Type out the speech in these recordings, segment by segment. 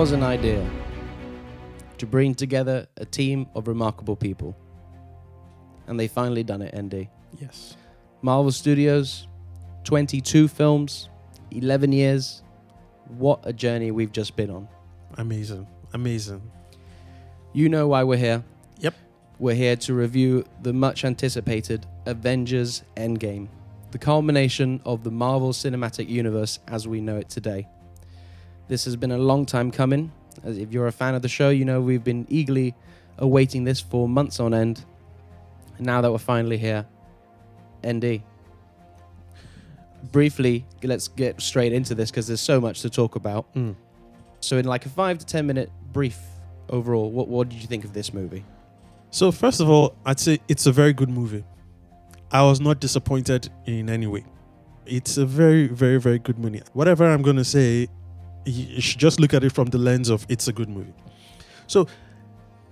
was an idea to bring together a team of remarkable people. And they finally done it, ND. Yes. Marvel Studios, 22 films, 11 years. What a journey we've just been on. Amazing. Amazing. You know why we're here. Yep. We're here to review the much anticipated Avengers Endgame, the culmination of the Marvel Cinematic Universe as we know it today. This has been a long time coming. As if you're a fan of the show, you know we've been eagerly awaiting this for months on end. And now that we're finally here, ND. Briefly, let's get straight into this because there's so much to talk about. Mm. So, in like a five to ten minute brief overall, what what did you think of this movie? So first of all, I'd say it's a very good movie. I was not disappointed in any way. It's a very, very, very good movie. Whatever I'm gonna say, you should just look at it from the lens of it's a good movie. So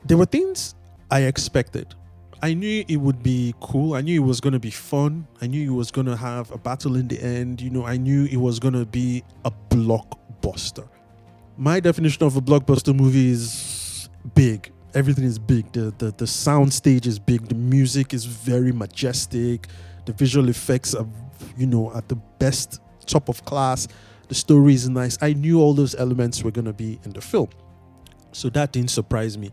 there were things I expected. I knew it would be cool. I knew it was gonna be fun. I knew it was gonna have a battle in the end. You know, I knew it was gonna be a blockbuster. My definition of a blockbuster movie is big everything is big. The, the the sound stage is big. The music is very majestic. The visual effects are, you know, at the best, top of class. The story is nice. I knew all those elements were gonna be in the film, so that didn't surprise me.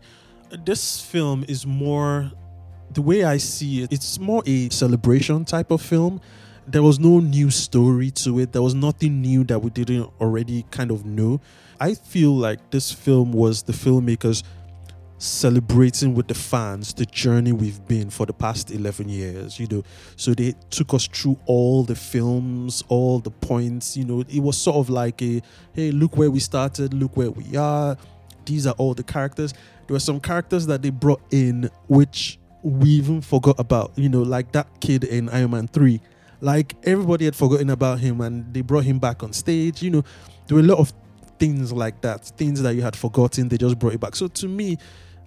This film is more, the way I see it, it's more a celebration type of film. There was no new story to it. There was nothing new that we didn't already kind of know. I feel like this film was the filmmakers celebrating with the fans the journey we've been for the past 11 years you know. So they took us through all the films all the points you know. It was sort of like a hey look where we started look where we are. These are all the characters. There were some characters that they brought in which we even forgot about you know like that kid in iron man 3 like everybody had forgotten about him and they brought him back on stage you know. There were a lot of things like that things that you had forgotten they just brought it back. So to me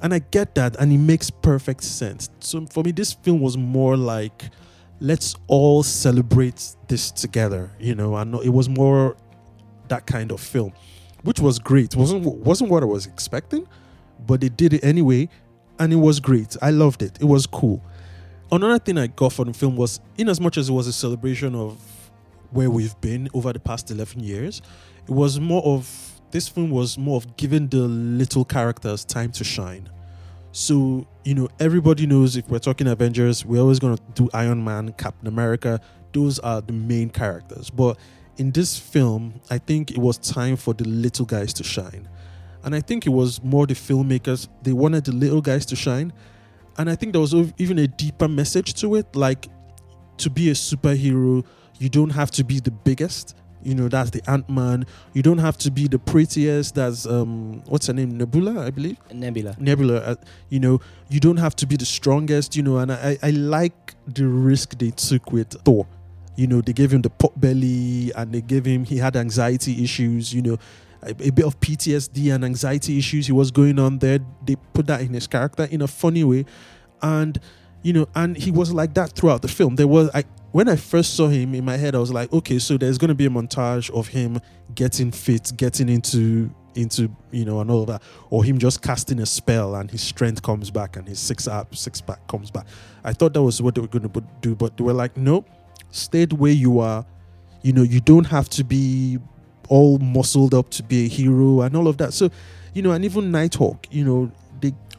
and I get that, and it makes perfect sense. So for me, this film was more like, let's all celebrate this together, you know. And it was more that kind of film, which was great. wasn't wasn't what I was expecting, but they did it anyway, and it was great. I loved it. It was cool. Another thing I got from the film was, in as much as it was a celebration of where we've been over the past eleven years, it was more of this film was more of giving the little characters time to shine. So, you know, everybody knows if we're talking Avengers, we're always going to do Iron Man, Captain America. Those are the main characters. But in this film, I think it was time for the little guys to shine. And I think it was more the filmmakers, they wanted the little guys to shine. And I think there was even a deeper message to it. Like, to be a superhero, you don't have to be the biggest you know that's the ant-man. You don't have to be the prettiest that's um what's her name? Nebula i believe? Nebula. nebula uh, you know you don't have to be the strongest you know and i i like the risk they took with thor. You know they gave him the pot belly and they gave him he had anxiety issues you know a, a bit of ptsd and anxiety issues. He was going on there. They put that in his character in a funny way. And you know and he was like that throughout the film. There was i when I first saw him in my head, I was like, okay, so there's going to be a montage of him getting fit, getting into into you know and all that, or him just casting a spell and his strength comes back and his six up six pack comes back. I thought that was what they were going to do, but they were like, no, stay the way you are. You know, you don't have to be all muscled up to be a hero and all of that. So, you know, and even Nighthawk, you know,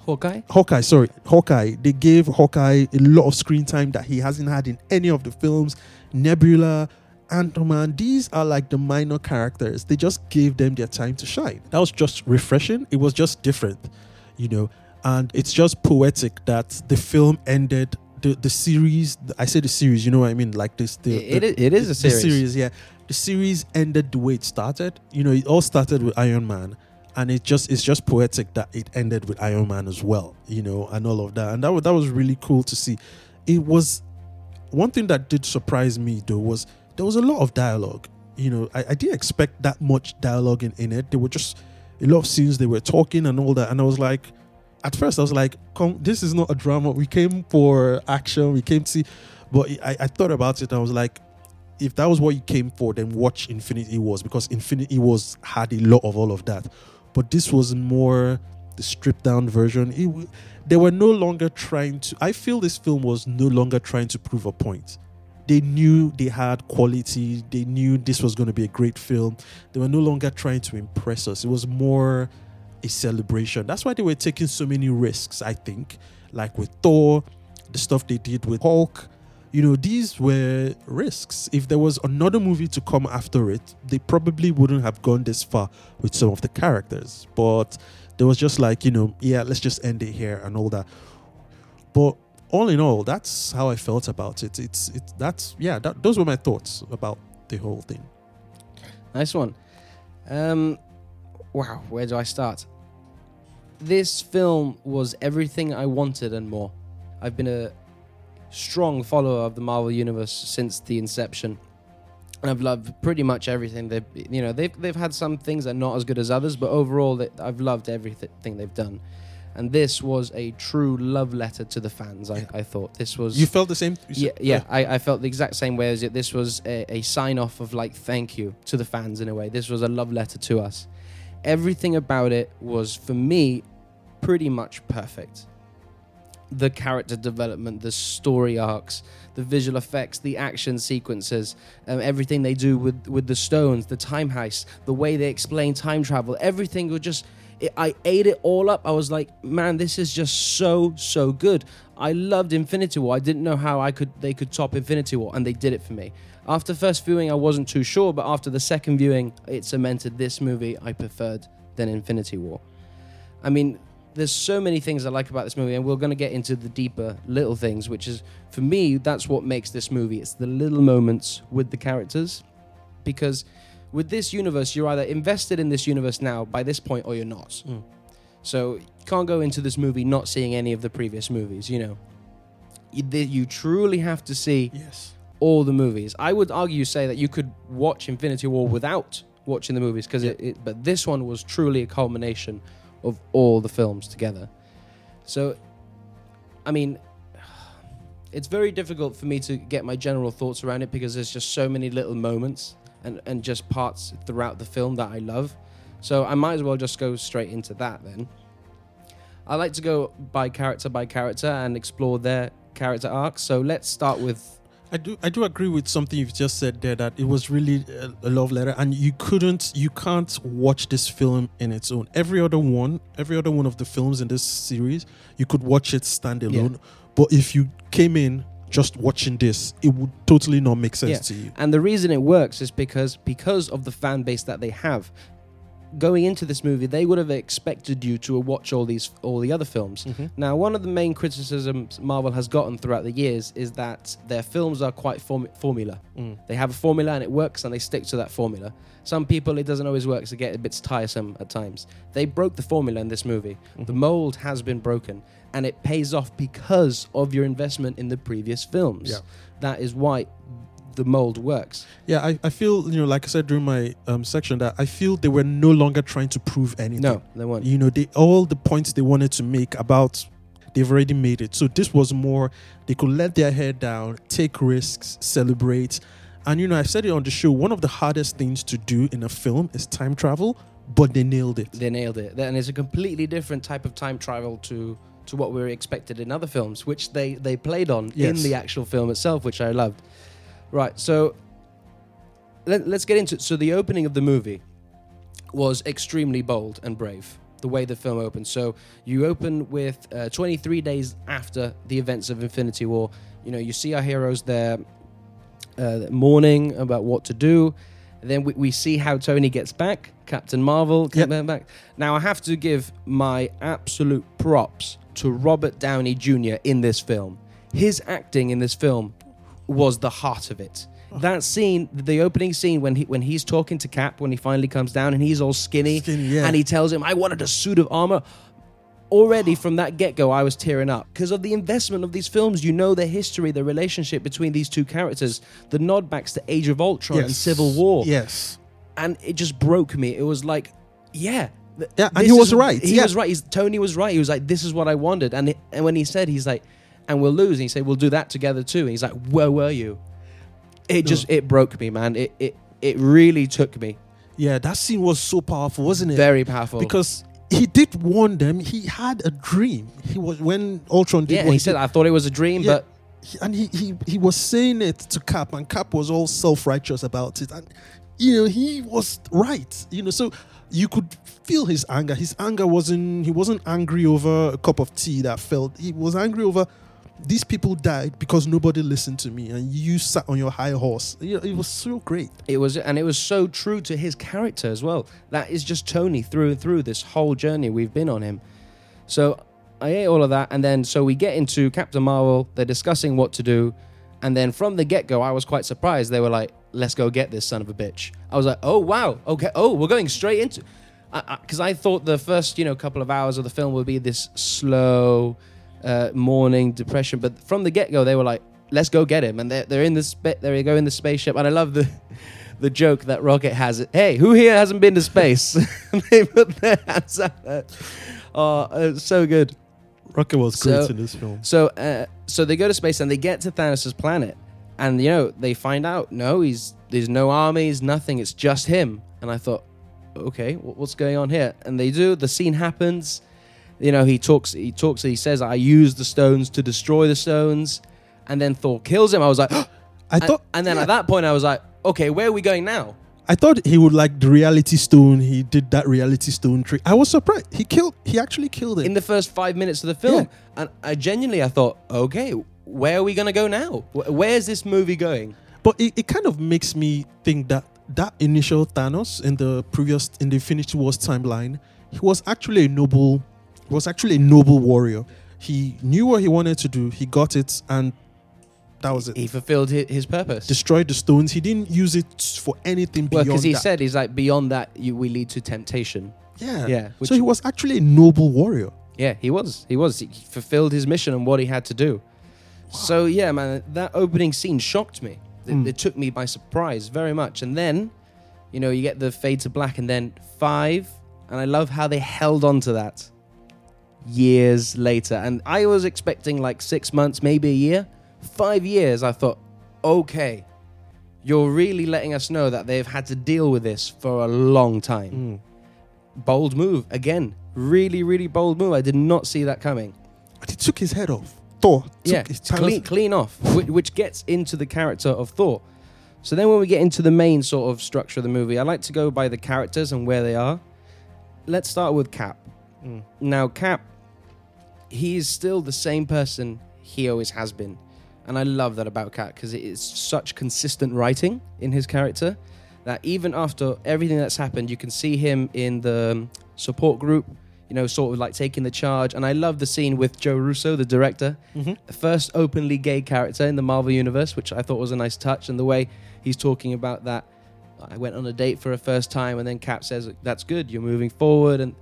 Hawkeye? Hawkeye, sorry, Hawkeye. They gave Hawkeye a lot of screen time that he hasn't had in any of the films. Nebula, Ant-Man, these are like the minor characters. They just gave them their time to shine. That was just refreshing. It was just different, you know. And it's just poetic that the film ended the, the series. I say the series, you know what I mean? Like this, the, It- the- it- it is a the series. series, yeah. The series ended the way it started. You know, it all started with Iron Man, and it just it's just poetic that it ended with Iron Man as well. You know, and all of that, and that was that was really cool to see. It was one thing that did surprise me though was there was a lot of dialogue. You know, I, I didn't expect that much dialogue in, in it. There were just a lot of scenes they were talking and all that, and I was like, at first I was like, "Come, this is not a drama. We came for action. We came to see." But I, I thought about it and I was like, if that was what you came for, then watch Infinity Wars because Infinity Wars had a lot of all of that. But this was more the stripped down version. It, they were no longer trying to. I feel this film was no longer trying to prove a point. They knew they had quality. They knew this was going to be a great film. They were no longer trying to impress us. It was more a celebration. That's why they were taking so many risks. I think, like with Thor, the stuff they did with Hulk. You know, these were risks. If there was another movie to come after it, they probably wouldn't have gone this far with some of the characters. But there was just like, you know, yeah, let's just end it here and all that. But all in all, that's how I felt about it. It's it's that's yeah, that, those were my thoughts about the whole thing. Nice one. Um, wow, where do I start? This film was everything I wanted and more. I've been a strong follower of the Marvel Universe since the inception. And I've loved pretty much everything. They've, you know, they've they've had some things that are not as good as others, but overall, they, I've loved everything they've done. And this was a true love letter to the fans. I, I thought this was. You felt the same? you Yeah, yeah. I, I felt the exact same way as it. This was a, a sign off of like thank you to the fans in a way. This was a love letter to us. Everything about it was for me pretty much perfect. The character development, the story arcs, the visual effects, the action sequences, um, everything they do with with the stones, the time heist, the way they explain time travel, everything was just. It, I ate it all up. I was like, man, this is just so so good. I loved Infinity War. I didn't know how I could they could top Infinity War, and they did it for me. After first viewing, I wasn't too sure, but after the second viewing, it cemented this movie I preferred than Infinity War. I mean, there's so many things I like about this movie, and we're going to get into the deeper little things, which is for me that's what makes this movie. It's the little moments with the characters, because with this universe, you're either invested in this universe now by this point, or you're not. Mm. So you can't go into this movie not seeing any of the previous movies. You know, you, you truly have to see Yes. all the movies. I would argue say that you could watch Infinity War without watching the movies because Yeah. it, it. But this one was truly a culmination of all the films together. So, I mean, it's very difficult for me to get my general thoughts around it because there's just so many little moments and and just parts throughout the film that I love. So I might as well just go straight into that then. I like to go by character by character and explore their character arcs. So let's start with I do I do agree with something you've just said there that it was really a, a love letter and you couldn't you can't watch this film in its own. Every other one, every other one of the films in this series, you could watch it standalone. But if you came in just watching this, it would totally not make sense Yeah. to you. And the reason it works is because because of the fan base that they have. Going into this movie, they would have expected you to watch all these all the other films. Now, one of the main criticisms Marvel has gotten throughout the years is that their films are quite form- formula. Mm. They have a formula and it works, and they stick to that formula. Some people it doesn't always work, so get a bit tiresome at times. They broke the formula in this movie. The mold has been broken, and it pays off because of your investment in the previous films. Yeah. That is why the mold works. Yeah, I, I feel, you know, like I said during my um, section, that I feel they were no longer trying to prove anything. No, they won't. You know, they all the points they wanted to make about they've already made it. So this was more they could let their head down, take risks, celebrate. And you know, I've said it on the show, one of the hardest things to do in a film is time travel, but they nailed it. They nailed it. And it's a completely different type of time travel to to what we were expected in other films, which they they played on in the actual film itself, which I loved. Right, so let, let's get into it. So the opening of the movie was extremely bold and brave. The way the film opens. So you open with uh, 23 days after the events of Infinity War. You know, you see our heroes there uh, mourning about what to do. Then we, we see how Tony gets back, Captain Marvel Yep. back. Now I have to give my absolute props to Robert Downey Jr. in this film. His acting in this film was the heart of it. That scene, the opening scene when he when he's talking to Cap when he finally comes down and he's all skinny, Skinny, yeah. and he tells him, "I wanted a suit of armor." Already from that get go, I was tearing up because of the investment of these films. You know the history, the relationship between these two characters, the nod backs to Age of Ultron and Civil War, Yes. and it just broke me. It was like, yeah, Yeah, and he was is- right. He Yeah. was right. He's, Tony was right. He was like, "This is what I wanted." And it, and when he said, he's like, "And we'll lose," and he said, "We'll do that together too." And he's like, "Where were you?" It just it broke me, man. It it it really took me. Yeah, that scene was so powerful, wasn't it? Very powerful. because he did warn them. He had a dream. He was when Ultron did yeah, what he said, did, I thought it was a dream, Yeah. but he- and he, he he was saying it to Cap, and Cap was all self righteous about it, and you know he was right. You know, so you could feel his anger. His anger wasn't he wasn't angry over a cup of tea that felt. He was angry over these people died because nobody listened to me, and you sat on your high horse. It was so great. it was, and it was so true to his character as well. That is just Tony through and through this whole journey we've been on him. So I ate all of that, and then so we get into Captain Marvel. They're discussing what to do, and then from the get go, I was quite surprised. They were like, "Let's go get this son of a bitch." I was like, "Oh wow, okay, oh we're going straight into," because I, I thought the first you know couple of hours of the film would be this slow uh, mourning depression, but from the get go, they were like, "Let's go get him," and they're they're in the spa- they go in the spaceship, and I love the. The joke that Rocket has, hey, who here hasn't been to space? they put their hands out there. Oh, it's so good. Rocket was great So- in this film. So, uh, so they go to space and they get to Thanos' planet, and you know they find out no, he's there's no armies, nothing. It's just him. And I thought, okay, wh- what's going on here? And they do. The scene happens. You know, he talks. He talks. He says, "I used the stones to destroy the stones," and then Thor kills him. I was like, I and, thought, and then yeah. at that point, I was like, okay, where are we going now? I thought he would like the reality stone. He did that reality stone trick. I was surprised. He killed. He actually killed it. in the first five minutes of the film. And I genuinely, I thought, okay, where are we going to go now? Where's this movie going? but it, it kind of makes me think that that initial Thanos in the previous in the Infinity Wars timeline, he was actually a noble. Was actually a noble warrior. He knew what he wanted to do. He got it, and that was it. He fulfilled hi- his purpose. Destroyed the stones. He didn't use it for anything well, beyond because he that. said, he's like, beyond that, you, we lead to temptation. yeah, Yeah, so he was actually a noble warrior. Yeah, he was. He was. He fulfilled his mission and what he had to do. So, yeah, man, that opening scene shocked me. It, Mm. it took me by surprise very much. And then, you know, you get the fade to black and then five. And I love how they held on to that years later. And I was expecting like six months, maybe a year. Five years, I thought, okay, you're really letting us know that they've had to deal with this for a long time. Mm. Bold move. Again, really, really bold move. I did not see that coming. And he took his head off. Thor. Took yeah, clean, clean off, which, which gets into the character of Thor. So then, when we get into the main sort of structure of the movie, I like to go by the characters and where they are. Let's start with Cap. Mm. Now, Cap, he is still the same person he always has been, and I love that about Cap because it is such consistent writing in his character that even after everything that's happened, you can see him in the um, support group. You know, sort of like taking the charge, and I love the scene with Joe Russo, the director, Mhm. the first openly gay character in the Marvel universe, which I thought was a nice touch. And the way he's talking about that, I went on a date for a first time, and then Cap says, "That's good, you're moving forward," and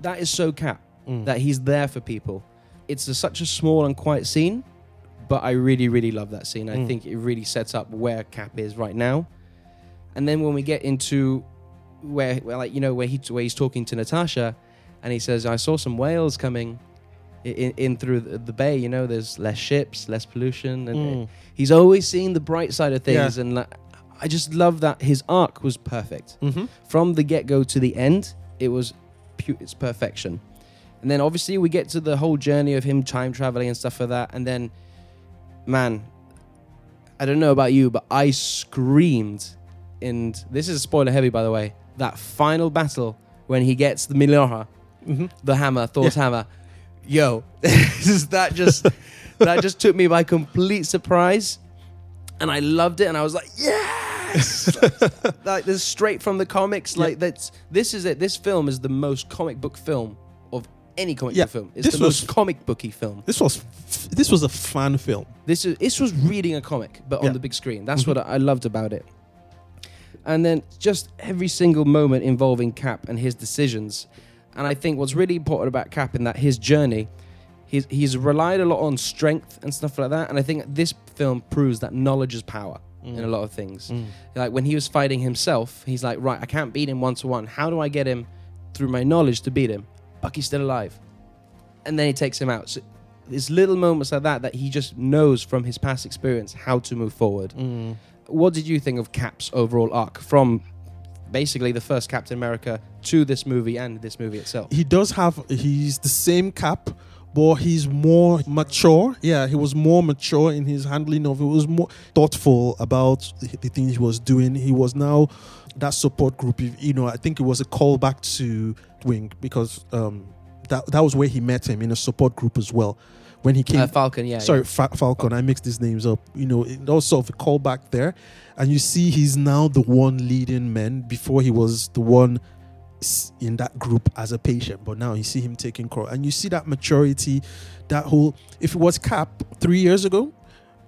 that is so Cap Mm. that he's there for people. It's a, such a small and quiet scene, but I really, really love that scene. I Mm. think it really sets up where Cap is right now. And then when we get into where, where like you know, where he where he's talking to Natasha, and he says, "I saw some whales coming." In, in through the, the bay, you know, there's less ships, less pollution, and Mm. he's always seeing the bright side of things. Yeah. And like, I just love that his arc was perfect Mm-hmm. from the get go to the end, it was pu- it's perfection. And then obviously we get to the whole journey of him time traveling and stuff like that. And then, man, I don't know about you, but I screamed. And this is spoiler heavy, by the way. That final battle when he gets the Mjolnir, Mm-hmm. the hammer, Thor's hammer. Yo, that just that just took me by complete surprise, and I loved it. And I was like, yes, like this straight from the comics. Yeah. Like that's this is it. This film is the most comic book film any comic Yeah, book film. It's this the was- most comic booky film. This was this was a fan film. This is this was reading a comic, but Yeah. on the big screen. That's Mhm. what I loved about it. And then just every single moment involving Cap and his decisions. And I think what's really important about Cap in that his journey, he's he's relied a lot on strength and stuff like that. And I think this film proves that knowledge is power in a lot of things. Mm. Like when he was fighting himself, he's like, right, I can't beat him one to one. How do I get him through my knowledge to beat him? Bucky's still alive. And then he takes him out. So there's little moments like that that he just knows from his past experience how to move forward. Mm. What did you think of Cap's overall arc from basically the first Captain America to this movie and this movie itself. he does have he's the same cap but he's more mature yeah he was more mature in his handling of it was more thoughtful about the, the things he was doing he was now that support group you know i think it was a callback to wing because um that that was where he met him in a support group as well. When he came Uh, Falcon, yeah. sorry yeah. Fa- falcon i mixed these names up. You know it was sort of a callback there. And you see he's now the one leading men. Before he was the one in that group as a patient. But now you see him taking care and you see that maturity that whole if it was cap three years ago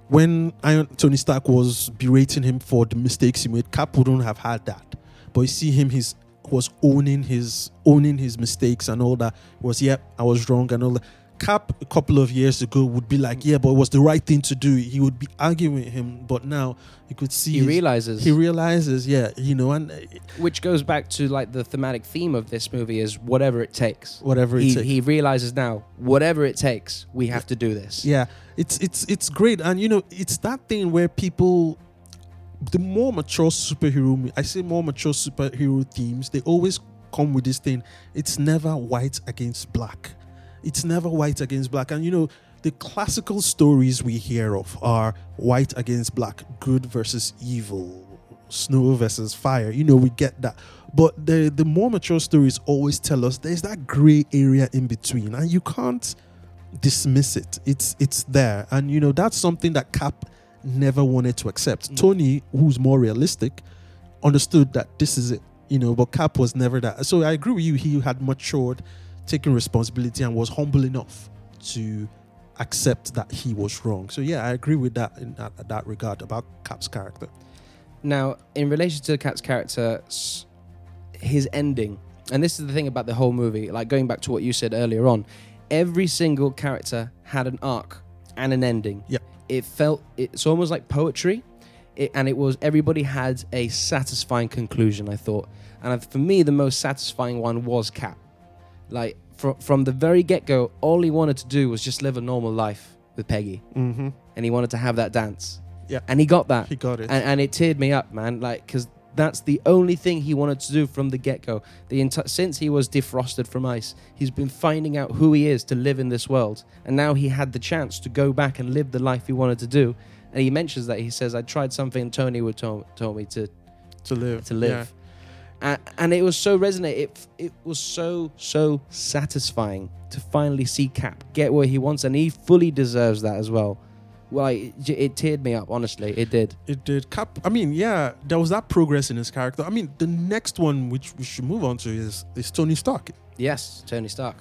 when Iron, tony stark was berating him for the mistakes he made cap wouldn't have had that. But you see him he's was owning his owning his mistakes and all that. Was yep i was wrong and all that. Cap a couple of years ago would be like yeah but it was the right thing to do. He would be arguing with him but now you could see he his- realizes, he realizes yeah you know and uh, which goes back to like the thematic theme of this movie is whatever it takes. whatever it He, takes. he realizes now, whatever it takes, we have to do this. yeah it's it's it's great. And you know it's that thing where people the more mature superhero i say more mature superhero themes they always come with this thing. It's never white against black. It's never white against black. And you know the classical stories we hear of are white against black good versus evil snow versus fire. You know we get that. But the the more mature stories always tell us there's that gray area in between and you can't dismiss it. It's it's there, and you know that's something that Cap never wanted to accept. Mm. Tony, who's more realistic, understood that this is it. You know, but Cap was never that. So I agree with you. He had matured, taken responsibility, and was humble enough to accept that he was wrong. So yeah, I agree with that in that, that regard about Cap's character. Now, in relation to Cap's character, his ending, and this is the thing about the whole movie, like going back to what you said earlier on, every single character had an arc and an ending. Yep. It felt, it's almost like poetry, it, and it was, everybody had a satisfying conclusion, I thought. And for me, the most satisfying one was Cap. Like, from, from the very get go, all he wanted to do was just live a normal life with Peggy, Mm-hmm. and he wanted to have that dance. Yeah. And he got that He got it. and, and it teared me up, man. Like, because that's the only thing he wanted to do from the get go. The enti- since he was defrosted from ice, he's been finding out who he is to live in this world, and now he had the chance to go back and live the life he wanted to do. And he mentions that he says, "I tried something Tony would told, told me to to live. to live." And, and it was so resonant. It it was so so satisfying to finally see Cap get where he wants, and he fully deserves that as well. Well, it, it teared me up. Honestly, it did. It did. Cap. I mean, yeah, there was that progress in his character. I mean, the next one, which we should move on to, is is Tony Stark. Yes, Tony Stark.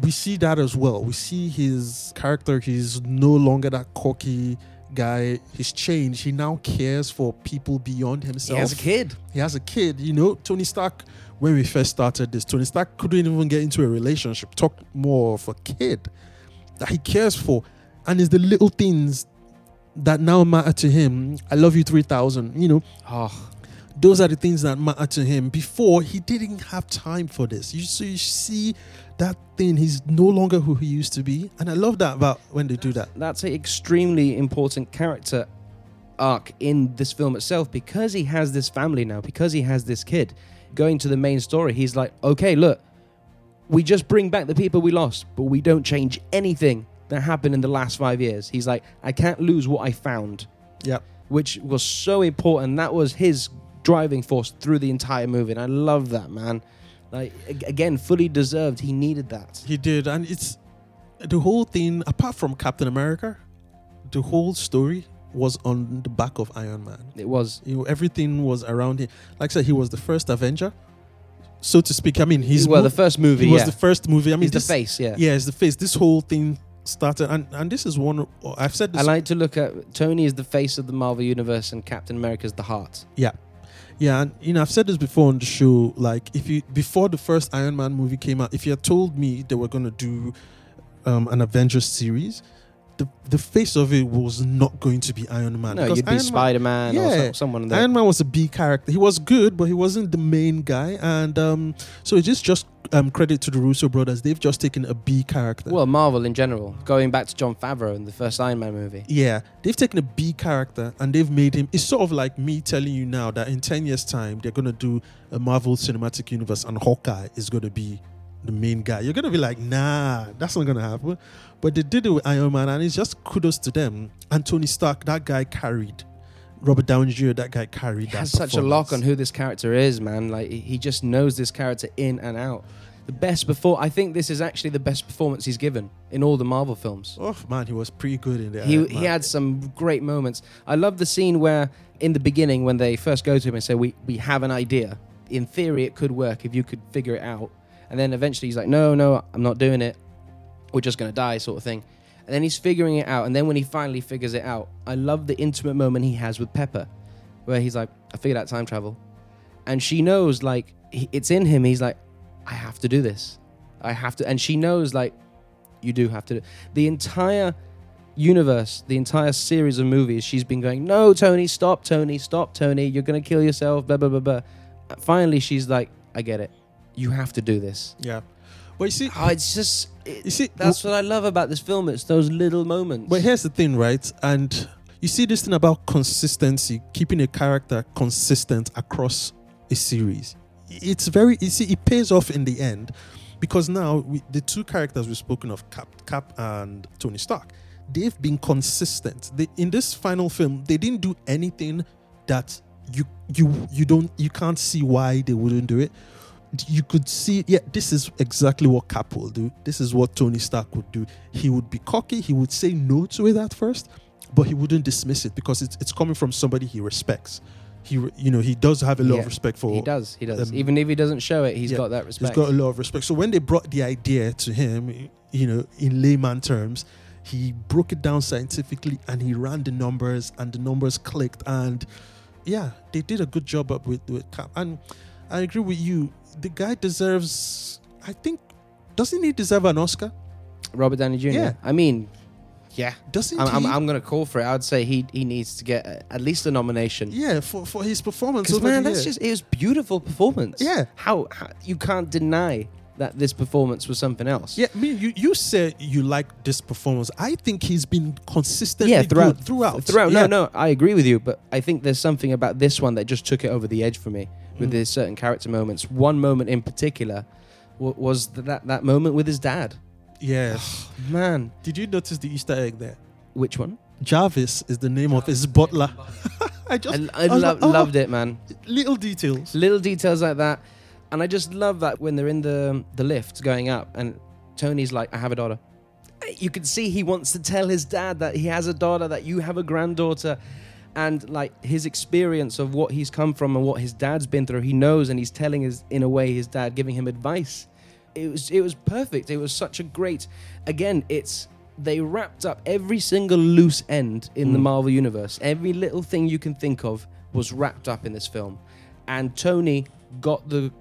We see that as well. We see his character. He's no longer that cocky guy. He's changed. He now cares for people beyond himself. He has a kid. He has a kid. You know, Tony Stark. When we first started this, Tony Stark couldn't even get into a relationship. Talk more of a kid that he cares for, and it's the little things that now matter to him. I love you three thousand. You know, Oh, those are the things that matter to him. Before he didn't have time for this. You so you see that thing. He's no longer who he used to be, and I love that about when they do that. that's an extremely important character arc in this film itself because he has this family now, because he has this kid. Going to the main story, he's like, okay, look, we just bring back the people we lost, but we don't change anything that happened in the last five years. He's like, I can't lose what I found, Yeah, which was so important. That was his driving force through the entire movie, and I love that, man. Like, again, fully deserved. He needed that. he did, and it's the whole thing. Apart from Captain America, the whole story was on the back of Iron Man. It was. You know, everything was around him. Like I said, he was the first Avenger, so to speak. I mean, he's well, mo- the first movie. he was the first movie. I mean, He's this, the face, yeah. Yeah, it's the face. This whole thing started, and and this is one. I've said this I like to look at Tony is the face of the Marvel universe and Captain America is the heart. Yeah. Yeah, and you know, I've said this before on the show. Like, if you before the first Iron Man movie came out, if you had told me they were gonna do um, an Avengers series, the the face of it was not going to be Iron Man. no, you'd be Man- Spider Man or Yeah. some, someone that. Iron Man was a B character. He was good, but he wasn't the main guy. And um, so it's just just um, credit to the Russo brothers. They've just taken a B character. Well, Marvel in general, going back to Jon Favreau in the first Iron Man movie. yeah, they've taken a B character and they've made him. It's sort of like me telling you now that in ten years' time they're gonna do a Marvel Cinematic Universe and Hawkeye is gonna be the main guy. You're gonna be like, nah, that's not gonna happen. But they did it with Iron Man, and it's just kudos to them. And Tony Stark, that guy carried. Robert Downey Jr., that guy carried He that. has such a lock on who this character is, man. Like he- just knows this character in and out. The best before I think this is actually the best performance he's given in all the Marvel films. Oh man, he was pretty good in there. He he had some great moments. I love the scene where in the beginning when they first go to him and say we we have an idea. In theory it could work if you could figure it out. And then eventually he's like no, no, I'm not doing it. We're just going to die sort of thing. And then he's figuring it out and then when he finally figures it out, I love the intimate moment he has with Pepper where he's like I figured out time travel. And she knows like it's in him. He's like I have to do this. I have to and she knows like you do have to do the entire universe, the entire series of movies, she's been going, No, Tony, stop, Tony, stop, Tony, you're gonna kill yourself, blah blah blah blah. Finally she's like, I get it. You have to do this. Yeah. But you see, Oh, it's just it- you see, that's what I love about this film. It's those little moments. But here's the thing, right? And you see this thing about consistency, keeping a character consistent across a series. It's very, you see, it pays off in the end because now we, the two characters we've spoken of, Cap, Cap and Tony Stark, they've been consistent. They, in this final film, they didn't do anything that you you you don't you can't see why they wouldn't do it. You could see, yeah, this is exactly what Cap will do. This is what Tony Stark would do. He would be cocky. He would say no to it at first, but he wouldn't dismiss it because it's it's coming from somebody he respects. He, you know, he does have a lot Yeah, of respect for. he does, he does. um, Even if he doesn't show it, he's yeah, got that respect. He's got a lot of respect. So when they brought the idea to him, you know, in layman terms, he broke it down scientifically and he ran the numbers and the numbers clicked and yeah, they did a good job up with with Cap. And I agree with you. The guy deserves. I think doesn't he deserve an Oscar? Robert Downey Jr. Yeah. I mean, yeah. Doesn't I'm, I'm, he? I'm gonna call for it. I'd say he he needs to get uh, at least a nomination. yeah, for for his performance. Because man, that's year. just it was beautiful performance. Yeah. How, how you can't deny that this performance was something else. Yeah, I mean, you, you said you like this performance. I think he's been consistently Yeah, throughout good throughout. Throughout, Yeah. no, no, I agree with you, but I think there's something about this one that just took it over the edge for me with Mm. these certain character moments. One moment in particular wa- was th- that that moment with his dad. Yes. Man, Did you notice the Easter egg there? which one? Jarvis is the name of his butler. I I, just I, lo- like, oh, loved it, man. Little details. Little details like that, and I just love that when they're in the the lift going up, and Tony's like, "I have a daughter." You can see he wants to tell his dad that he has a daughter, that you have a granddaughter, and like his experience of what he's come from and what his dad's been through. He knows, and he's telling his in a way his dad giving him advice. It was it was perfect. It was such a great. Again, it's they wrapped up every single loose end in the Mm. Marvel universe. Every little thing you can think of was wrapped up in this film, and Tony got the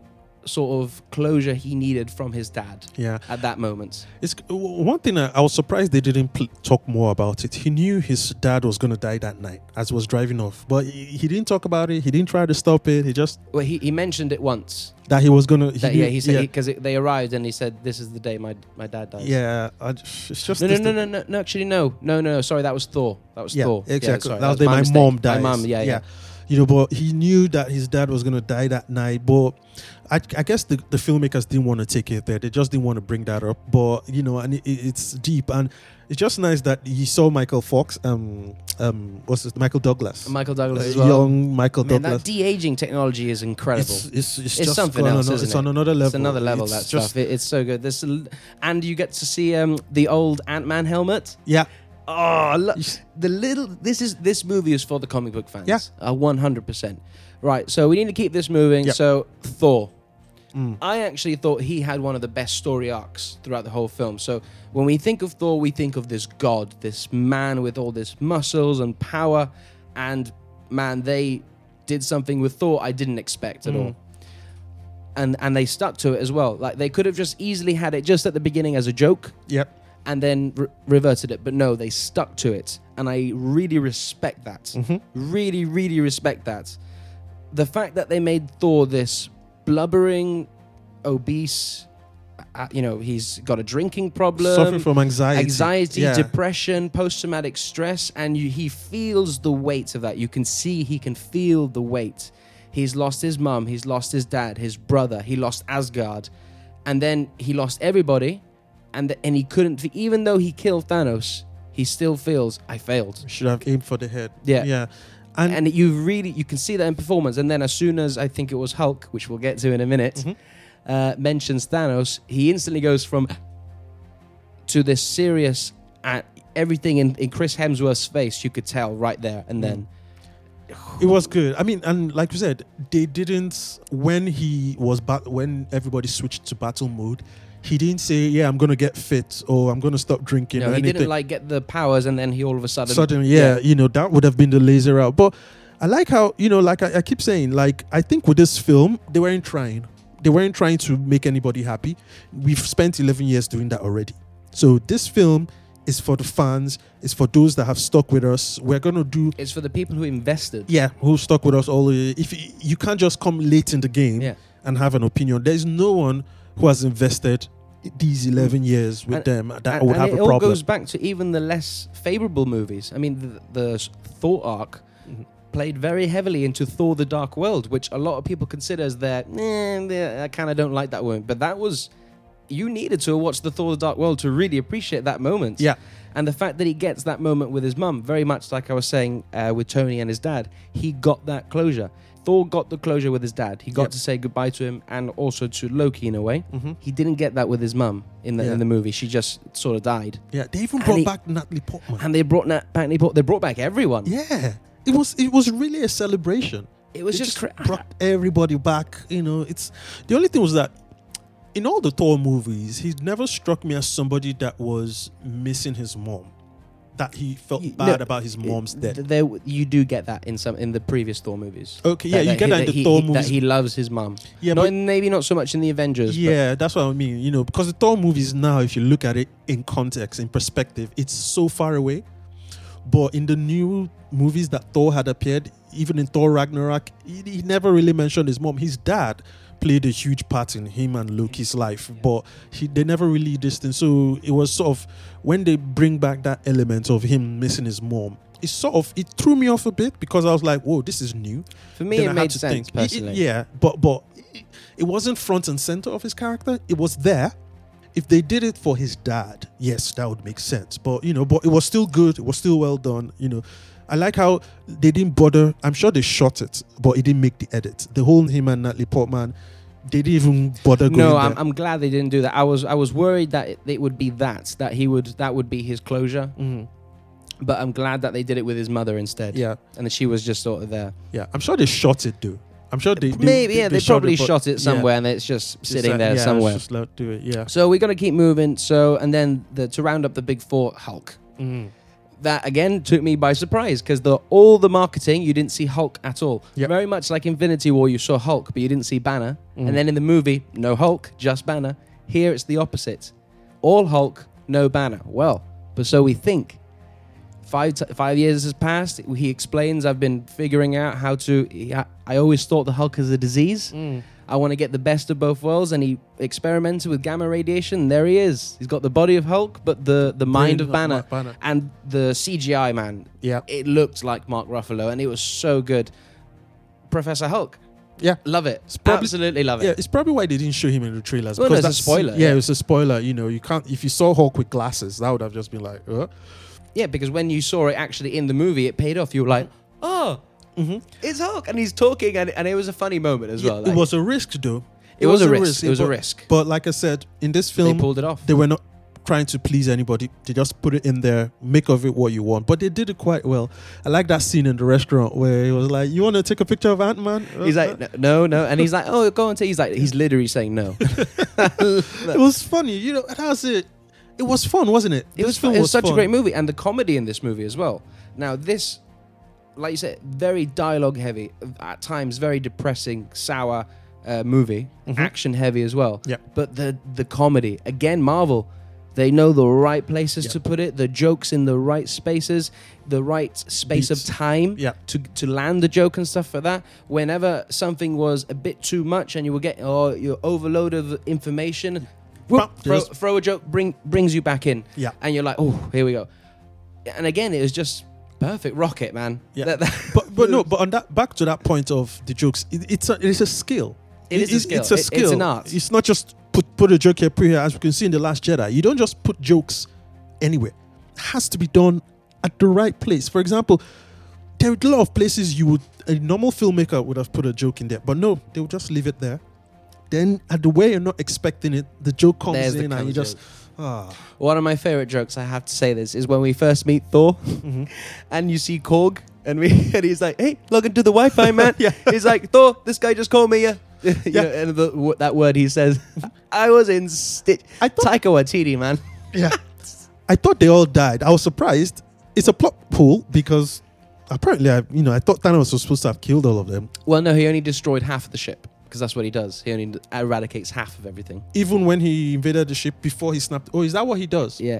sort of closure he needed from his dad Yeah, at that moment. it's uh, one thing. I, I was surprised they didn't pl- talk more about it. He knew his dad was gonna die that night as he was driving off, but he, he didn't talk about it. He didn't try to stop it. He just Well, he, he mentioned it once. that he was That, knew- yeah, he said yeah, because they arrived and he said, "This is the day my my dad dies." yeah, I it's just No, no, no, no, no, no. Actually, no, no, no. Sorry, that was Thor. That was Yeah, Thor. exactly. sorry, that was the day my, mistake. mom dies. My mom. Yeah, yeah. You know, but he knew that his dad was gonna die that night. But I, I guess the, the filmmakers didn't want to take it there. They just didn't want to bring that up. But you know, and it, it- it's deep, and it's just nice that he saw Michael Fox. Um, um, what's this? Michael Douglas. Michael Douglas Uh, as well. Young Michael Man, Douglas. that de aging technology is incredible. It's, it's, it's, It's just something else, on, It's it? on another level. It's another level. It's that stuff. It, it's so good. This, and you get to see um, the old Ant Man helmet. Yeah, Oh, I lo- the little. This is this movie is for the comic book fans. Yeah. one hundred percent. Right. So we need to keep this moving. Yep. So Thor. Mm. I actually thought he had one of the best story arcs throughout the whole film. So when we think of Thor, we think of this god, this man with all this muscles and power, and man, they did something with Thor I didn't expect at Mm. all. And and they stuck to it as well. Like they could have just easily had it just at the beginning as a joke, Yep. And then re- reverted it. But no, they stuck to it, and I really respect that. Mhm. Really, really respect that. The fact that they made Thor this blubbering, obese, uh, you know, he's got a drinking problem, Suffering from anxiety. anxiety, Yeah. depression, post traumatic stress, and you, he feels the weight of that. You can see he can feel the weight. He's lost his mum, he's lost his dad, his brother, he lost Asgard, and then he lost everybody, and and he couldn't. Even though he killed Thanos, he still feels I failed. Should have aimed for the head. Yeah. Yeah. And, And you really you can see that in performance. And then as soon as I think it was Hulk, which we'll get to in a minute, Mhm. uh, mentions Thanos, he instantly goes from to this serious at everything in, in Chris Hemsworth's face. You could tell right there and then. it was good. I mean, and like you said, they didn't when he was back when everybody switched to battle mode. He didn't say, "Yeah, I'm gonna get fit" or "I'm gonna stop drinking" No, he anything. didn't like get the powers, and then he all of a sudden. Suddenly, yeah, you know, that would have been the laser out. But I like how, you know, like I, I keep saying, like, I think with this film, they weren't trying. They weren't trying to make anybody happy. We've spent 11 years doing that already. So this film is for the fans, it's for those that have stuck with us. We're going to do, It's for the people who invested. yeah, who stuck with us all. If you, you can't just come late in the game Yeah. and have an opinion, there's no one who has invested these 11 years with And- them that and, would and have it a all problem. goes back to even the less favorable movies. I mean, the, the Thor arc Mhm. played very heavily into Thor: The Dark World, which a lot of people consider as their. Eh, I kind of don't like that one, but that was you needed to watch the Thor: The Dark World to really appreciate that moment. Yeah. And the fact that he gets that moment with his mum, very much like I was saying uh, with Tony and his dad, he got that closure. Thor got the closure with his dad. He got Yep. to say goodbye to him and also to Loki in a way. Mhm. He didn't get that with his mum in the Yeah. in the movie. She just sort of died. Yeah, they even And brought he- back Natalie Portman. And they brought na- back they brought, they brought back everyone. Yeah, it was it was really a celebration. It was They just, cra- brought everybody back. You know, it's the only thing was that in all the Thor movies, he never struck me as somebody that was missing his mom. That he felt You- bad no, about his mom's death. There, you do get that in some in the previous Thor movies. Okay, yeah, That- you that get he- that in the he, Thor he- movies. That he loves his mom. yeah, not but in, maybe not so much in the Avengers. but- yeah, that's what I mean. You know, because the Thor movies now, if you look at it in context, in perspective, it's so far away. But in the new movies that Thor had appeared, even in Thor Ragnarok, he, he never really mentioned his mom. His dad played a huge part in him and Loki's life, but he they never really distanced. So it was sort of when they bring back that element of him missing his mom. It sort of it threw me off a bit because I was like, "Whoa, this is new." For me, Then it I made sense think. It- it- personally. yeah, but but it, it wasn't front and center of his character. It was there. If they did it for his dad, yes, that would make sense. But you know, but it was still good. It was still well done. You know, I like how they didn't bother. I'm sure they shot it, but it didn't make the edit. The whole him and Natalie Portman, they didn't even bother going No, there. I'm, I'm glad they didn't do that. I was I was worried that it, it would be that that he would that would be his closure. Mhm. But I'm glad that they did it with his mother instead. Yeah, and that she was just sort of there. yeah. I'm sure they shot it though. I'm sure they, they Maybe yeah, they, probably but- shot it yeah. somewhere and it's just It's sitting like, there yeah, somewhere. Just let do it. Yeah. So we're gonna keep moving. So and then the, to round up the big four, Hulk. Mhm. That again took me by surprise because the all the marketing you didn't see Hulk at all. Yep. Very much like Infinity War, you saw Hulk, but you didn't see Banner. Mhm. And then in the movie, no Hulk, just Banner. Here it's the opposite. All Hulk, no Banner. Well, but so we think. Five t- five years has passed. He explains, "I've been figuring out how to. I, I always thought the Hulk is a disease. Mm. I want to get the best of both worlds." And he experimented with gamma radiation. There he is. He's got the body of Hulk, but the the mind of Banner. Banner. And the CGI man, Yeah. it looked like Mark Ruffalo, and it was so good. Professor Hulk, Yeah. love it. probably- Absolutely love it. Yeah, it's probably why they didn't show him in the trailers. Well, no, because it's a spoiler, Yeah, yeah. was a spoiler. You know, you can't. If you saw Hulk with glasses, that would have just been like, uh. Yeah, because when you saw it actually in the movie, it paid off. You were like, oh, Mhm. it's Hulk. And he's talking, and, and it was a funny moment as well. it was a risk, though. It was a risk. It was a but- risk. But like I said, in this film, they, pulled it off. They were not trying to please anybody. They just put it in there, make of it what you want. But they did it quite well. I like that scene in the restaurant where he was like, "You want to take a picture of Ant Man?" He's like, no, no. And he's like, oh, go and take. He's like, he's literally saying no. it was funny, you know. That's it. It was fun, wasn't it? It This was, film it was such a great movie, and the comedy in this movie as well. Now, this, like you said, very dialogue heavy, at times very depressing, sour uh, movie, Mhm. action heavy as well. Yeah. But the the comedy again, Marvel, They know the right places Yeah. to put it, the jokes in the right spaces, the right space Beats. of time Yeah. to to land the joke and stuff for that. Whenever something was a bit too much and you were getting or you're overload of information, whoop, throw, throw a joke, bring brings you back in, Yeah. and you're like, oh, here we go. And again, it was just perfect rocket, man. Yeah. That- that- But but no, but on that back to that point of the jokes, it, it's a it's a skill. It is a skill. It's a It- it's an art. It's not just put put a joke here, put here. As we can see in the Last Jedi, you don't just put jokes anywhere. It has to be done at the right place. For example, there are a lot of places you would a normal filmmaker would have put a joke in there, but no, they would just leave it there. Then at the way you're not expecting it, the joke comes There's in and you just joke. Ah. One of my favorite jokes, I have to say this, is when we first meet Thor Mhm. and you see Korg and we and he's like, "Hey, log into the Wi-Fi, man." Yeah. He's like, "Thor, this guy just called me." Yeah. Yeah. know, and the, w- that word he says, I was in stitch. I thought Taika Waititi, man. Yeah. I thought they all died. I was surprised. It's a plot hole because apparently, I, you know, I thought Thanos was supposed to have killed all of them. Well, no, he only destroyed half of the ship because that's what he does. He only eradicates half of everything. Even when he invaded the ship before he snapped. Oh, is that what he does? Yeah.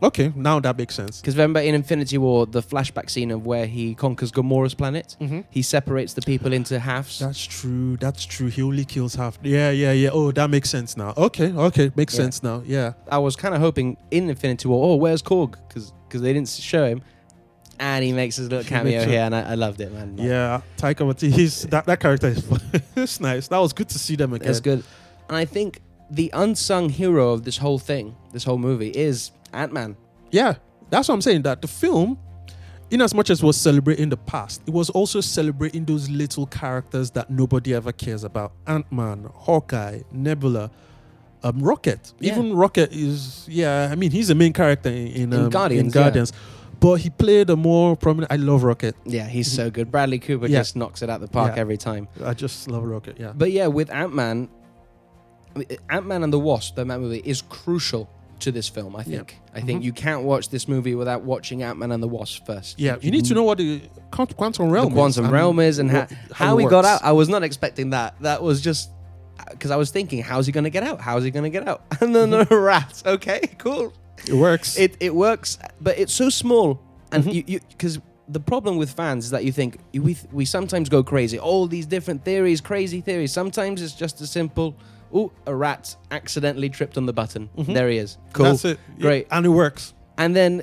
Okay, now that makes sense. Because remember in Infinity War, the flashback scene of where he conquers Gamora's planet, Mm-hmm. he separates the people into halves. That's true. That's true. He only kills half. Yeah, yeah, yeah. Oh, that makes sense now. Okay, okay, makes Yeah. sense now. Yeah. I was kind of hoping in Infinity War, oh, where's Korg? Because they didn't show him. And he makes his little cameo here, and I, I loved it, man. Like, Yeah, Taika Waititi. He's that that character is it's nice. That was good to see them again. It's good. And I think the unsung hero of this whole thing, this whole movie, is Ant Man. Yeah, that's what I'm saying. That the film, in as much as was celebrating the past, it was also celebrating those little characters that nobody ever cares about. Ant Man, Hawkeye, Nebula, um, Rocket. Yeah. Even Rocket is yeah. I mean, he's the main character in, in, In um, Guardians, In Guardians. But he played a more prominent. I love Rocket. Yeah, he's so good. Bradley Cooper Yeah. just knocks it out the park Yeah. every time. I just love Rocket. Yeah. But yeah, with Ant Man, Ant Man and the Wasp, the Ant movie, is crucial to this film. I think. I think Mhm. you can't watch this movie without watching Ant Man and the Wasp first. Yeah, you need to know what the quantum realm the quantum is realm is and how, what- how, it he got out. I was not expecting that. That was just because I was thinking, how's he going to get out? How's he going to get out? And then Mm-hmm. the rat. Okay, cool. It works. It it works, but it's so small, and Mhm. you you because the problem with fans is that you think we we sometimes go crazy. All these different theories, crazy theories. Sometimes it's just a simple. Oh, a rat accidentally tripped on the button. Mhm. There he is. Cool. That's it. Great. and it works. And then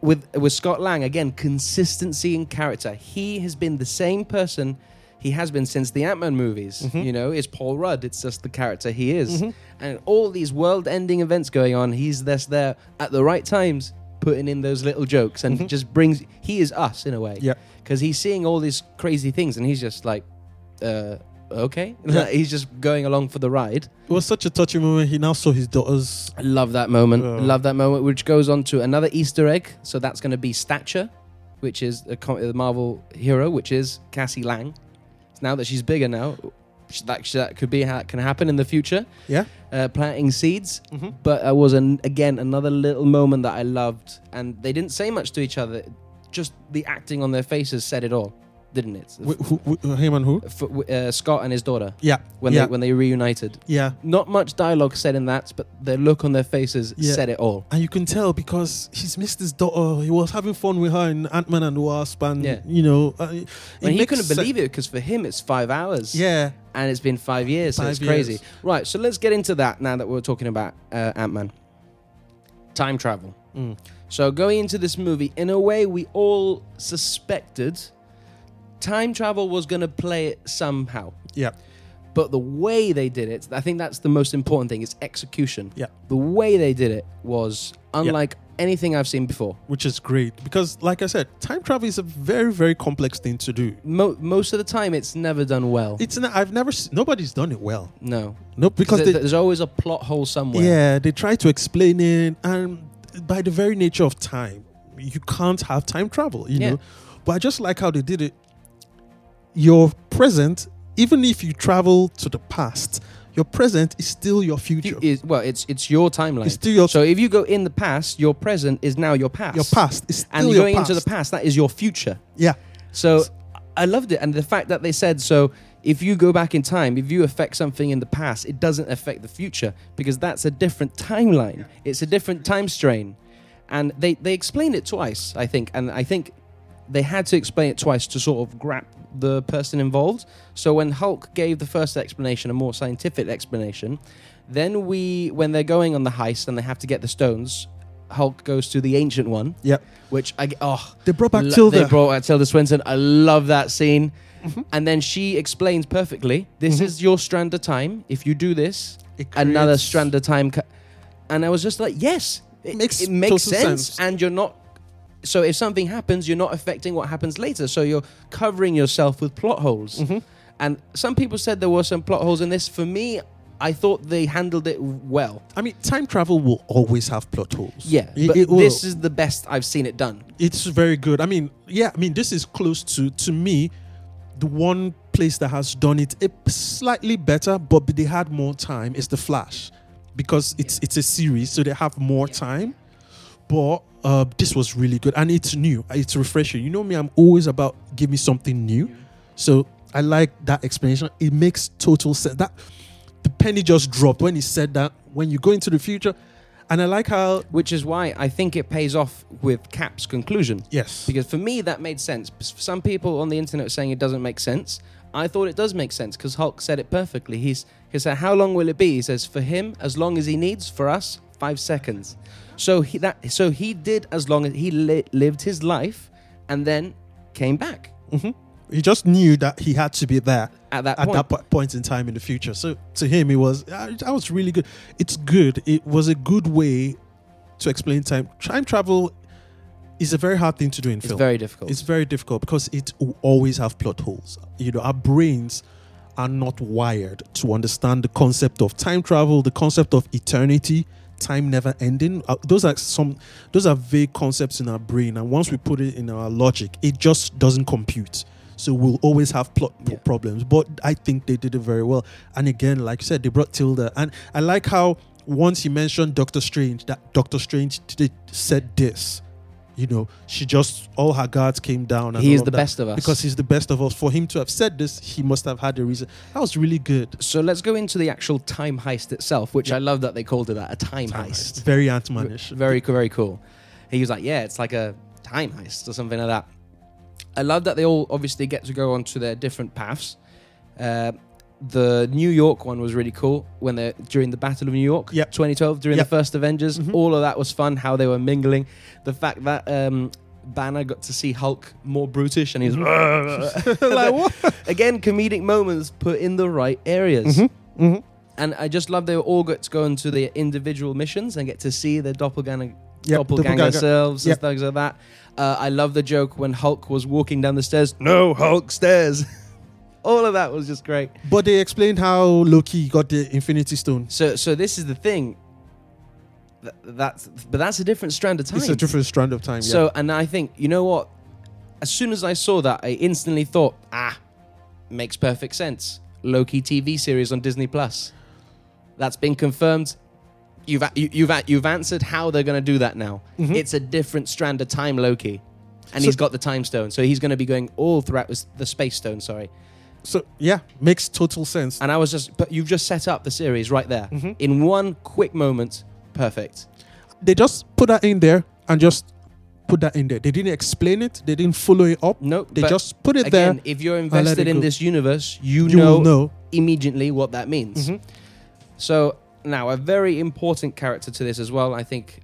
with with Scott Lang again, consistency in character. He has been the same person he has been since the Ant Man movies. Mhm. You know, it's Paul Rudd. It's just the character he is. Mhm. And all these world-ending events going on, he's just there at the right times, putting in those little jokes, and Mhm. just brings. He is us in a way. Yeah. Because he's seeing all these crazy things, and he's just like, uh, okay. Yeah. he's just going along for the ride. It was such a touching moment. He now saw his daughters. I love that moment. Oh. Love that moment, which goes on to another Easter egg. So that's going to be Stature, which is a, the Marvel hero, which is Cassie Lang. Now that she's bigger now, that, that could be how it can happen in the future. Yeah. Uh, planting seeds. Mhm. But it was an, again another little moment that I loved, and they didn't say much to each other. Just the acting on their faces said it all, didn't it? Wh- who, wh- him and who? F- uh, Scott and his daughter Yeah. when yeah. they when they reunited. yeah. Not much dialogue said in that, but the look on their faces Yeah. said it all. And you can tell because he's missed his daughter. He was having fun with her in Ant Man and the Wasp, and Yeah. you know, uh, it And he couldn't se- believe it because for him it's five hours. Yeah, And it's been five years, so Five it's crazy. Right, so let's get into that now that we're talking about uh, Ant Man. Time travel. Mm. So going into this movie, in a way, we all suspected time travel was going to play it somehow. yeah, But the way they did it, I think that's the most important thing. It's execution. Yeah. The way they did it was unlike anything I've seen before. which is great because, like I said, time travel is a very, very complex thing to do. Mo- most of the time, it's never done well. It's not, I've never s- nobody's done it well. no, No, because they, there's always a plot hole somewhere. yeah, they try to explain it, and by the very nature of time, you can't have time travel. You Yeah. know, but I just like how they did it. Your present, even if you travel to the past, your present is still your future. You- is- well, it's it's your timeline. It's still your so if you go in the past, your present is now your past. your past. It's still your past. and your going past. into the past, that is your future. Yeah. So I loved it, and the fact that they said so. if you go back in time, if you affect something in the past, it doesn't affect the future because that's a different timeline. It's a different time strain. And they, they explained it twice, I think. And I think they had to explain it twice to sort of grab the person involved. So when Hulk gave the first explanation, a more scientific explanation, then we, when they're going on the heist and they have to get the stones, Hulk goes to the ancient one, Yep. which I oh They brought back Lo- Tilda. They brought out Tilda Swinton. I love that scene. And then she explains perfectly this Mhm. is your strand of time. If you do this, It another creates- strand of time. Co- and I was just like, yes, it Makes it makes sense. sense. And you're not. So if something happens, you're not affecting what happens later. So you're covering yourself with plot holes. Mhm. And some people said there were some plot holes in this. For me, I thought they handled it well. I mean, time travel will always have plot holes. Yeah, It- but it this is the best I've seen it done. it's very good. I mean, yeah, I mean, this is close to to me the one place that has done it a slightly better, but they had more time is the Flash because it's it's a series, so they have more time. But uh, this was really good, and it's new. It's refreshing. You know me, I'm always about give me something new. So I like that explanation. It makes total sense. That the penny just dropped when he said that. When you go into the future, and I like how Which is why I think it pays off with Cap's conclusion. yes, Because for me, that made sense. Some people on the internet are saying it doesn't make sense. I thought it does make sense because Hulk said it perfectly. He's he said, "How long will it be?" He says, "For him, as long as he needs. For us, five seconds." So he that so he did as long as he li- lived his life, and then came back hmm He just knew that he had to be there at that at point. that po- point in time in the future. So to him, it was uh, that was really good. It's good. It was a good way to explain time. Time travel is a very hard thing to do in it's film. very difficult. It's very difficult because it will always have plot holes. You know, our brains are not wired to understand the concept of time travel, the concept of eternity, time never ending. Uh, those are some those are vague concepts in our brain and once we put it in our logic, it just doesn't compute. So we'll always have plot Yeah. problems. But I think they did it very well. And again, like I said, they brought Tilda. And I like how once he mentioned Doctor Strange, that Doctor Strange did, said this. You know, she just all her guards came down. And he is the that best of us because he's the best of us. For him to have said this, he must have had a reason. That was really good. So let's go into the actual time heist itself, which Yeah. I love that they called it that a time, heist. Very Ant-Manish. Very, very cool. He was like, yeah, it's like a time heist or something like that. I love that they all obviously get to go onto their different paths. Uh, the New York one was really cool when they during the Battle of New York, Yep. 2012, during Yep. the first Avengers. Mhm. All of that was fun. How they were mingling, the fact that um, Banner got to see Hulk more brutish, and he's like what? again comedic moments put in the right areas. hmm And I just love they all got to go into their individual missions and get to see their doppelganger, Yep, doppelganger, doppelganger. selves Yep. and things like that. Uh, I love the joke when Hulk was walking down the stairs. No, Hulk stairs. all of that was just great. But they explained how Loki got the Infinity Stone. So, so this is the thing. Th- That's but that's a different strand of time. It's a different strand of time. So, and I think you know what? As soon as I saw that, I instantly thought, ah, makes perfect sense. Loki TV series on Disney Plus. That's been confirmed. You've you, you've you've answered how they're going to do that now. Mhm. It's a different strand of time, Loki, and So- he's got the time stone, so he's going to be going all throughout the space stone. Sorry, yeah. So yeah, makes total sense. and I was just, but you've just set up the series right there Mhm. in one quick moment. Perfect. They just put that in there and just put that in there. They didn't explain it. They didn't follow it up. Nope. They just put it again, there. if you're invested in go. this universe, you, You know know. immediately what that means. Mhm. So now a very important character to this as well. I think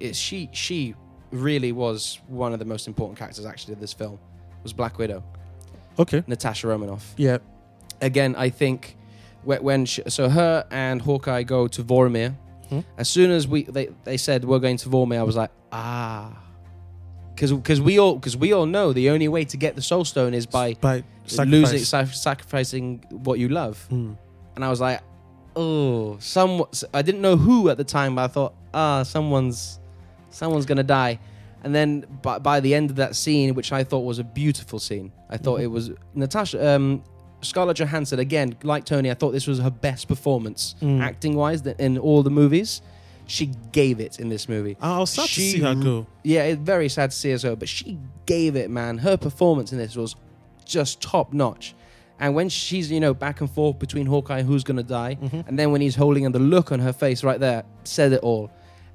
is she she really was one of the most important characters actually of this film was Black Widow, Okay. Natasha Romanoff. Yeah. Again, I think when she, so her and Hawkeye go to Vormir. Hmm. As soon as we they, they said we're going to Vormir, I was like ah, because because we all because we all know the only way to get the Soul Stone is by By losing sacrifice. sac- sacrificing what you love Mm. and I was like, oh, some. I didn't know who at the time, but I thought, ah, someone's, someone's gonna die. And then by, by the end of that scene, which I thought was a beautiful scene, I thought Mhm. it was Natasha, um, Scarlett Johansson again, like Tony. I thought this was her best performance, Mm. acting wise, in all the movies. She gave it in this movie. I was sad to see her go. Yeah, it's very sad to see her so, but she gave it, man. Her performance in this was just top notch. And when she's, you know, back and forth between Hawkeye and who's going to die, Mhm. and then when he's holding and the look on her face right there said it all.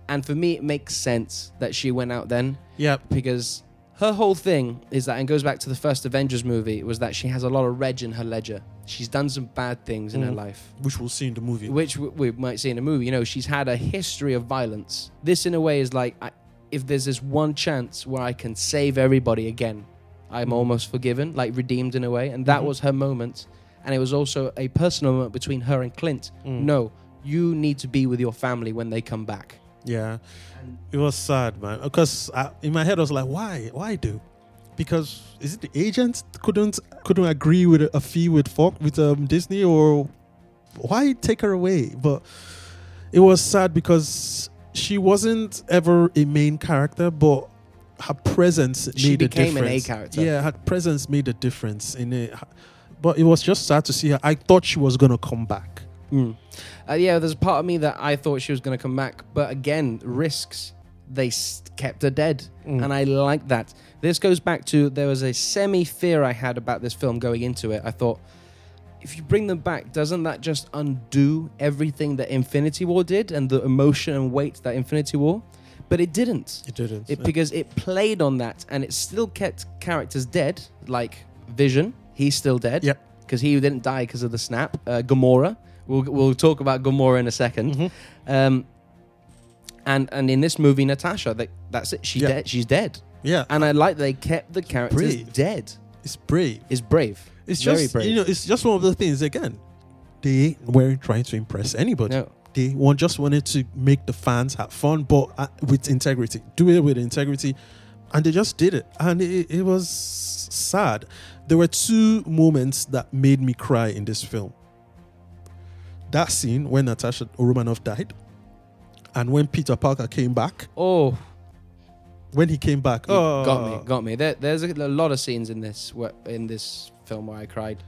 And for me, it makes sense that she went out then Yeah. because her whole thing is that, and goes back to the first Avengers movie, was that she has a lot of reg in her ledger. She's done some bad things in her Mhm. life, Which we'll see in the movie. which w- we might see in a movie. You know, she's had a history of violence. This, in a way, is like I, if there's this one chance where I can save everybody again, I'm Mhm. almost forgiven, like redeemed in a way. And that Mhm. was her moment. And it was also a personal moment between her and Clint. Mm. No, you need to be with your family when they come back. Yeah. And It was sad, man. Because I, in my head, I was like, why? Why do? Because is it the agent couldn't couldn't agree with a, fee with Fox with um, Disney or why take her away? But it was sad because she wasn't ever a main character, but her presence She made became a an A difference. character. Yeah, her presence made a difference in it. But it was just sad to see her. I thought she was gonna come back. Mm. Uh, yeah, there's a part of me that I thought she was going to come back, but again, risks. They kept her dead, Mm. and I like that. This goes back to there was a semi fear I had about this film going into it. I thought, if you bring them back, doesn't that just undo everything that Infinity War did and the emotion and weight that Infinity War? But it didn't. It didn't. It, because it played on that and it still kept characters dead, like Vision. He's still dead. Yep. Because he didn't die because of the snap. Uh, Gamora. We'll, we'll talk about Gamora in a 2nd Mhm. Um, and and in this movie, Natasha, that, that's it. She Yeah. dead. She's dead. yeah, And I like they kept the characters brave. dead. it's brave. Is brave. It's Very just brave. you know, it's just one of the things. Again, they weren't trying to impress anybody. No. They one just wanted to make the fans have fun, but uh, with integrity. Do it with integrity, and they just did it, and it, it was sad. There were two moments that made me cry in this film. That scene when Natasha Romanoff died, and when Peter Parker came back. Oh, When he came back, you oh, got me. Got me. There, there's a, a lot of scenes in this in this film where I cried.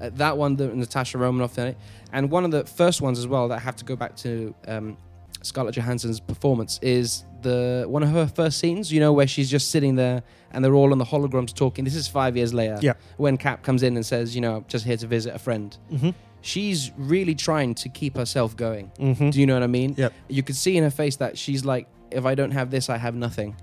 Uh, that one, the Natasha Romanoff in it, and one of the first ones as well that I have to go back to um, Scarlett Johansson's performance is the one of her first scenes. You know where she's just sitting there and they're all on the holograms talking. This is five years later. Yeah. When Cap comes in and says, you know, just here to visit a friend. Mhm, She's really trying to keep herself going. mhm. Do you know what I mean? Yep. You could see in her face that she's like, if I don't have this, I have nothing.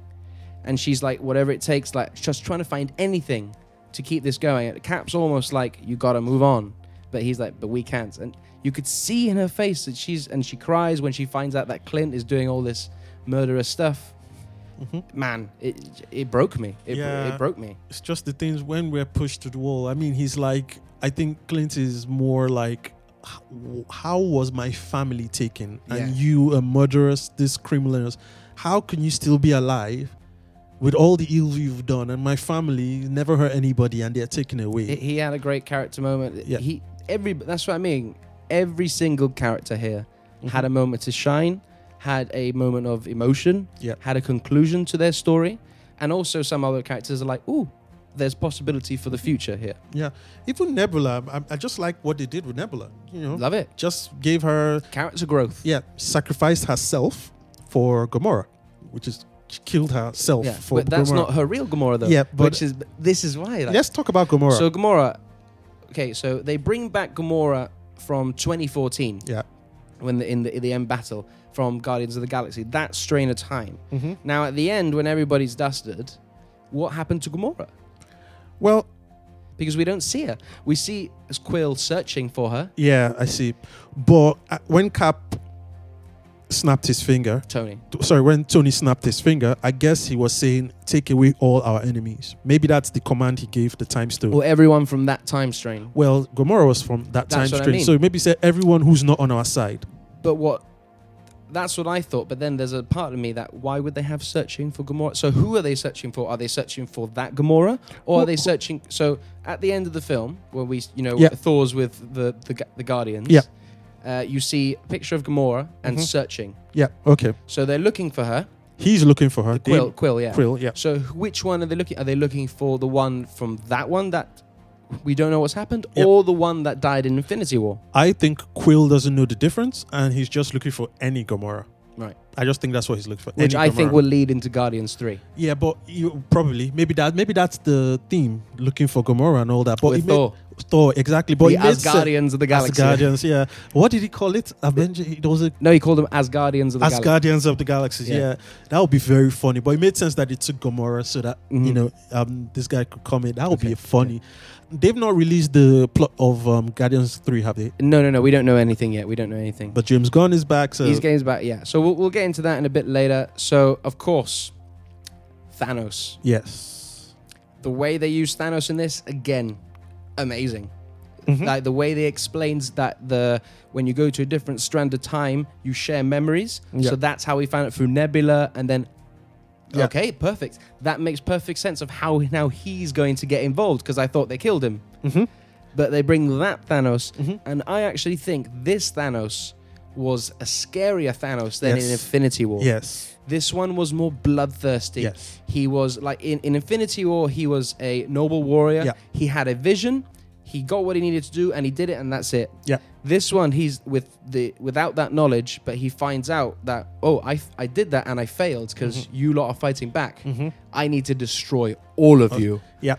And she's like, whatever it takes, like just trying to find anything to keep this going. Cap's almost like, you gotta move on. But he's like, but we can't. And you could see in her face that she's, and she cries when she finds out that Clint is doing all this murderous stuff. Mhm. Man, it it broke me. It, Yeah. it broke me. it's just the things when we're pushed to the wall. I mean, he's like, I think Clint is more like, how was my family taken? Yeah. And you, a murderous, this criminals, how can you still be alive with all the ill you've done? And my family never hurt anybody and they're taken away. He- had a great character moment. Yeah. He every that's what I mean. Every single character here Mhm. had a moment to shine, had a moment of emotion, Yeah. had a conclusion to their story, and also some other characters are like, "Ooh, there's possibility for the future here." yeah. Even Nebula, I, I just like what they did with Nebula. You know, Love it. just gave her, Character growth. yeah, sacrificed herself for Gamora, which is she killed herself Yeah, for but that's Gamora. not her real Gamora though. Yeah, but- which is this is why. Like, Let's talk about Gamora. So Gamora. Okay, so they bring back Gamora from 2014 yeah. when the, in the in the end battle from Guardians of the Galaxy. That strain of time. hmm Now at the end, when everybody's dusted, what happened to Gamora? Well, Because we don't see her. We see Quill searching for her. yeah, I see. But uh, when Cap snapped his finger, Tony. t- sorry, when Tony snapped his finger, I guess he was saying, "Take away all our enemies." Maybe that's the command he gave the Time Stone. Or everyone from that time strain. well, Gamora was from that That's time what I string, mean. so maybe say everyone who's not on our side. But what? That's what I thought. But then there's a part of me that why would they have searching for Gamora? So who are they searching for? Are they searching for that Gamora, or are they searching? So at the end of the film, where we, you know, Yeah. Thor's with the the, the Guardians. Yeah. Uh, you see a picture of Gamora and Mhm. searching. Yeah, okay. So they're looking for her. He's looking for her. They- Quill, Quill, yeah. Quill, yeah. So which one are they looking? Are they looking for the one from that one that we don't know what's happened, Yep. or the one that died in Infinity War? I think Quill doesn't know the difference, and he's just looking for any Gamora. Right. I just think that's what he's looking for. which Any I think will lead into Guardians Three Yeah, but you probably maybe that maybe that's the theme, looking for Gamora and all that. But with it made- Thor, Thor exactly. But the. Asgardians of the galaxy. Asgardians, yeah. What did he call it? Avenger. It was a No, he called them Asgardians of the galaxy. Asgardians of the Galaxy. Yeah. Yeah. that would be very funny. But it made sense that it took Gamora so that you Mhm. know um, this guy could come in. That would Okay, be funny. They've not released the plot of um, Guardians Three, have they? No, no, no. We don't know anything yet. We don't know anything. But James Gunn is back, so He's games back, yeah. So we'll, we'll get into that in a bit later. So of course, Thanos. yes. The way they use Thanos in this, again, amazing. Mhm. Like the way they explains that the when you go to a different strand of time, you share memories. Yeah. So that's how we found it through Nebula, and then Yeah. okay, perfect. That makes perfect sense of how now he's going to get involved because I thought they killed him, Mhm. but they bring that Thanos, Mhm. and I actually think this Thanos was a scarier Thanos than in Infinity War. Yes. This one was more bloodthirsty. Yes. He was like in, in Infinity War, he was a noble warrior. Yeah. He had a vision. He got what he needed to do and he did it and that's it. Yeah. This one he's with the without that knowledge, but he finds out that oh, I I did that and I failed because Mm-hmm. you lot are fighting back. I need to destroy all of you. Yeah.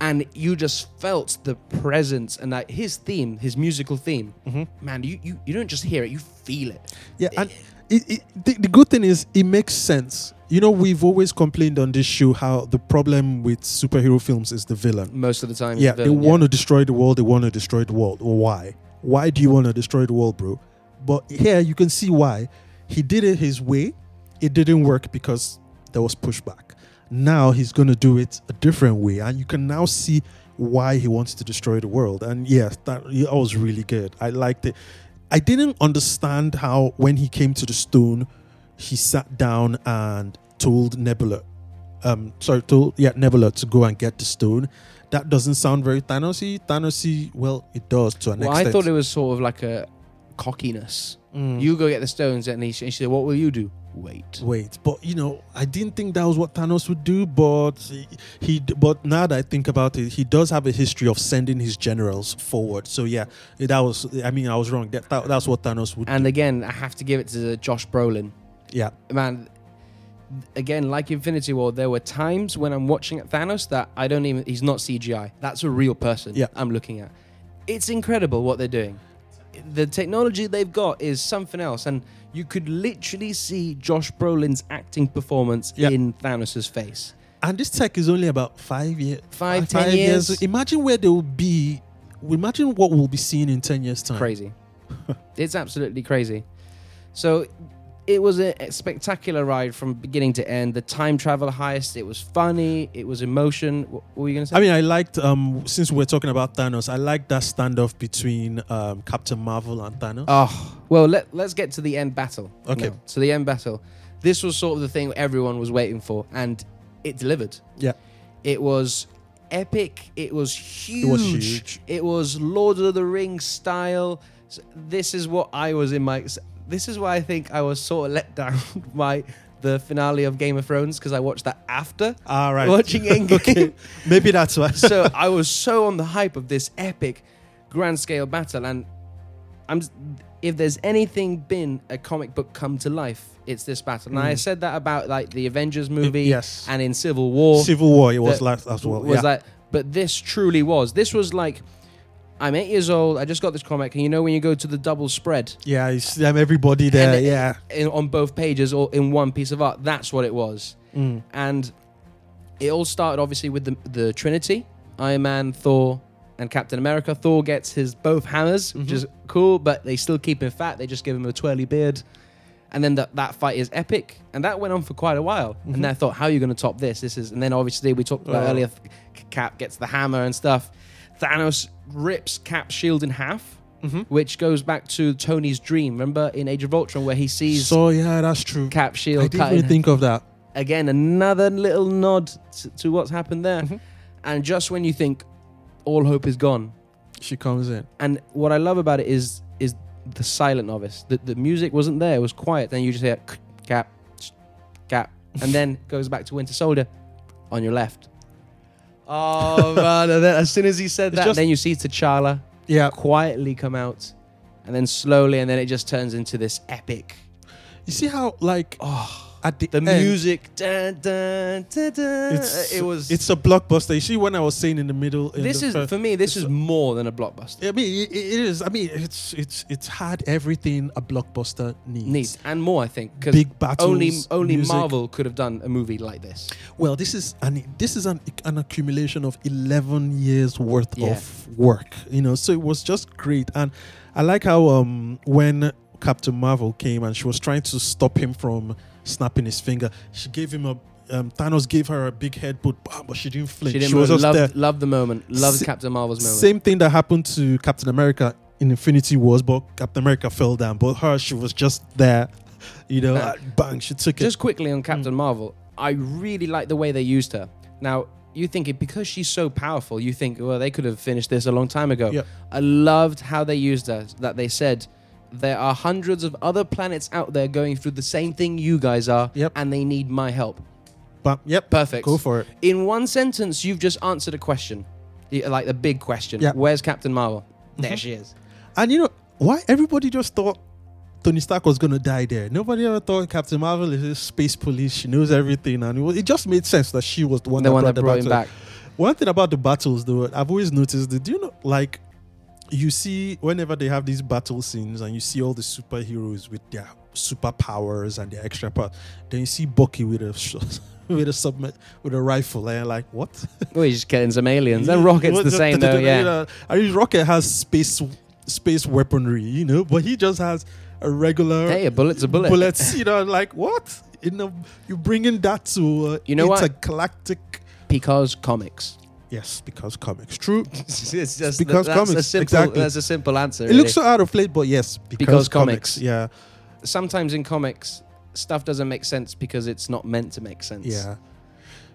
And you just felt the presence and that his theme, his musical theme. Mm-hmm. Man, you, you you don't just hear it, you feel it. Yeah, and it, it, the, the good thing is it makes sense. You know, we've always complained on this show how the problem with superhero films is the villain. Most of the time. Yeah, the they villain, want to destroy the world. They want to destroy the world. Well, why? Why do you want to destroy the world, bro? But here you can see why. He did it his way. It didn't work because there was pushback. Now he's going to do it a different way, and you can now see why he wants to destroy the world. And yes, that, that was really good. I liked it. I didn't understand how when he came to the stone, he sat down and told Nebula, um, sorry, told yeah Nebula to go and get the stone. That doesn't sound very Thanosy. Thanosy, well, it does to an Well, I thought it was sort of like a cockiness. Mm. You go get the stones, and he, she said, "What will you do?" Wait. Wait, but you know, I didn't think that was what Thanos would do. But he, he, but now that I think about it, he does have a history of sending his generals forward. So yeah, that was. I mean, I was wrong. That, that that's what Thanos would. And do. again, I have to give it to Josh Brolin. yeah, Man, again, like Infinity War, there were times when I'm watching at Thanos that I don't even. He's not CGI. That's a real person. Yeah. I'm looking at. It's incredible what they're doing. The technology they've got is something else, and you could literally see Josh Brolin's acting performance Yeah. in Thanos' face. and this tech is only about five years. Five, ten years. Imagine where they will be. Imagine what we'll be seeing in ten years' time. crazy. it's absolutely crazy. So it was a spectacular ride from beginning to end. The time travel heist. It was funny. It was emotion. What, were you gonna say? I mean, I liked um since we're talking about Thanos, I liked that standoff between um, Captain Marvel and Thanos. oh well. Let Let's get to the end battle. Okay. now. So the end battle. This was sort of the thing everyone was waiting for, and it delivered. yeah, It was epic. It was huge. it was huge. It was Lord of the Rings style. This is what I was in my. This is why I think I was sort of let down by the finale of Game of Thrones because I watched that after All right. watching Endgame. okay, maybe that's why. so I was so on the hype of this epic, grand scale battle, and I'm. If there's anything been a comic book come to life, it's this battle. And I Mm. said that about like the Avengers movie, yes. and in Civil War Civil War, it was like as well. was yeah. that but this truly was this was like i'm eight years old i just got this comic and you know when you go to the double spread yeah, you see them everybody there. And yeah. in, on both pages or in one piece of art that's what it was Mm. and it all started obviously with the, the trinity iron man thor and captain america thor gets his both hammers which Mhm. is cool but they still keep him fat they just give him a twirly beard and then that, that fight is epic and that went on for quite a while Mhm. and i thought how are you going to top this this is and then obviously we talked about Oh. earlier cap gets the hammer and stuff thanos rips cap's shield in half Mhm. which goes back to tony's dream remember in age of ultron where he sees So yeah, that's true. cap shield. I didn't cut in think of that. again another little nod to, to what's happened there Mhm. and just when you think all hope is gone She comes in. and what i love about it is is the silent it the, the music wasn't there it was quiet then you just hear cap cap and then goes back to winter soldier on your left oh man. And then as soon as he said that just- then you see t'challa Yeah, quietly come out and then slowly and then it just turns into this epic. You see how like Oh, at the, the end, music. Dun, dun, dun, it was. It's a blockbuster. You see when I was saying in the middle. in this the is first- for me. This is a- more than a blockbuster. I mean, it, it is. I mean, it's it's it's had everything a blockbuster needs. Needs and more, I think, because Big battles. only only music. Marvel could have done a movie like this. Well, this is an this is an, an accumulation of eleven years worth Yeah. of work. You know, so it was just great, and I like how um when Captain Marvel came and she was trying to stop him from snapping his finger, she gave him a um, Thanos gave her a big headbutt, bam, but she didn't flinch. She didn't was move. just there. Loved, the moment. Loved Sa- Captain Marvel's moment. Same thing that happened to Captain America in Infinity Wars, but Captain America fell down. But her, she was just there. You know, bang, she took it. Just quickly on Mm. Captain Marvel, I really like the way they used her. Now, you think it because she's so powerful, you think, well, they could have finished this a long time ago. Yep. I loved how they used her, that they said, there are hundreds of other planets out there going through the same thing you guys are, Yep. and they need my help. Bam, yep, Perfect. go for it. In one sentence, you've just answered a question, Y- like the big question. Yeah. Where's Captain Marvel? There Mhm. she is. And you know why everybody just thought Tony Stark was gonna die there. Nobody ever thought Captain Marvel is a space police. She knows everything, and it, was, it just made sense that she was the one the that one brought that the brought him battle. back. One thing about the battles, though, I've always noticed that. Do you know, like, you see whenever they have these battle scenes, and you see all the superheroes with their superpowers and their extra power, then you see Bucky with a shot. With a submit with a rifle, and you're like, what? Well, he's just killing some aliens. And Rocket's the same, though, yeah. I mean, Rocket has space space weaponry, you know, but he just has a regular Hey, a bullet's a bullet. bullets. You know, like what? You know, you bringing that to uh, You know what? intergalactic. Because comics. Yes, because comics. True. it's just Because that's A comics, simple, exactly. That's a simple answer. It looks so out of place, but yes, because, Because comics. comics. Yeah, Sometimes in comics, stuff doesn't make sense because it's not meant to make sense. yeah.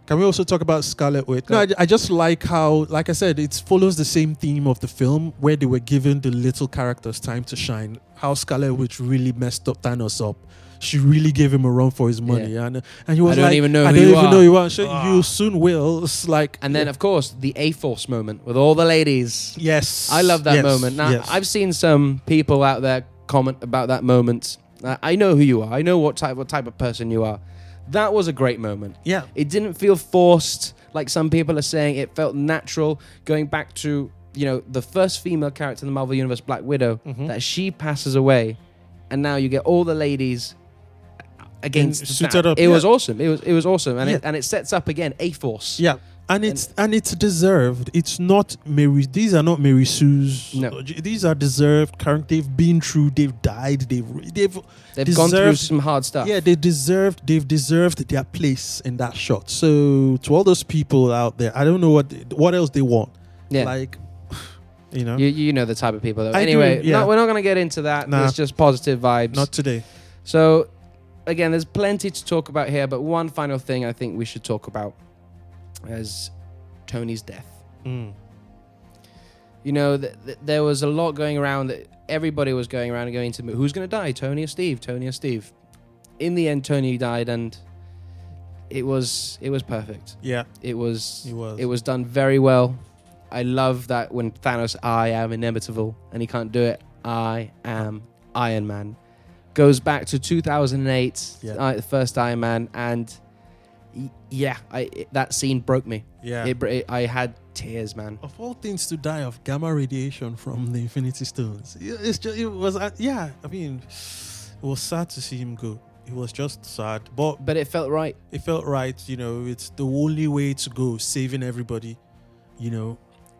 Can we also talk about Scarlet Witch? No, I, I just like how, like I said, it follows the same theme of the film where they were given the little characters time to shine. How Scarlet Witch really messed up Thanos up. She really gave him a run for his money, and and he was don't like, even know I who don't you even are." know you are. She, Ah. You soon will. It's like, And then, of course, the A Force moment with all the ladies. yes, I love that yes, moment. Now, yes. I've seen some people out there comment about that moment. I know who you are. I know what type what type of person you are. That was a great moment. yeah, It didn't feel forced, like some people are saying. It felt natural, going back to you know the first female character in the Marvel Universe, Black Widow, Mhm. that she passes away, and now you get all the ladies against And that. suited up, It yeah. was awesome. It was it was awesome, and Yeah. it and it sets up again a force. yeah. And it's and it's deserved. It's not Mary. These are not Mary Sue's. No. these are deserved. Current. They've been through. They've died. They've they've They've gone through some hard stuff. Yeah, they deserved they've deserved their place in that shot. So to all those people out there, I don't know what what else they want. yeah. Like you know, You, you know the type of people though. I do, anyway, yeah. no, we're not going to get into that. Nah. It's just positive vibes. not today. so, again, there's plenty to talk about here, but one final thing I think we should talk about is Tony's death. Mm. You know, th- th- there was a lot going around that everybody was going around and going to who's going to die, Tony or Steve, Tony or Steve. In the end, Tony died, and it was it was perfect. Yeah, It was he was. It was done very well. I love that when Thanos, I am inevitable, and he can't do it. I am Iron Man. Goes back to 2008, Yeah. uh, the first Iron Man, and y- yeah, I, it- that scene broke me. yeah. It, it, I had tears, man. of all things to die of gamma radiation from the Infinity Stones, it's just it was uh, yeah. I mean, it was sad to see him go. It was just sad, but But it felt right. it felt right. You know, it's the only way to go, saving everybody. You know,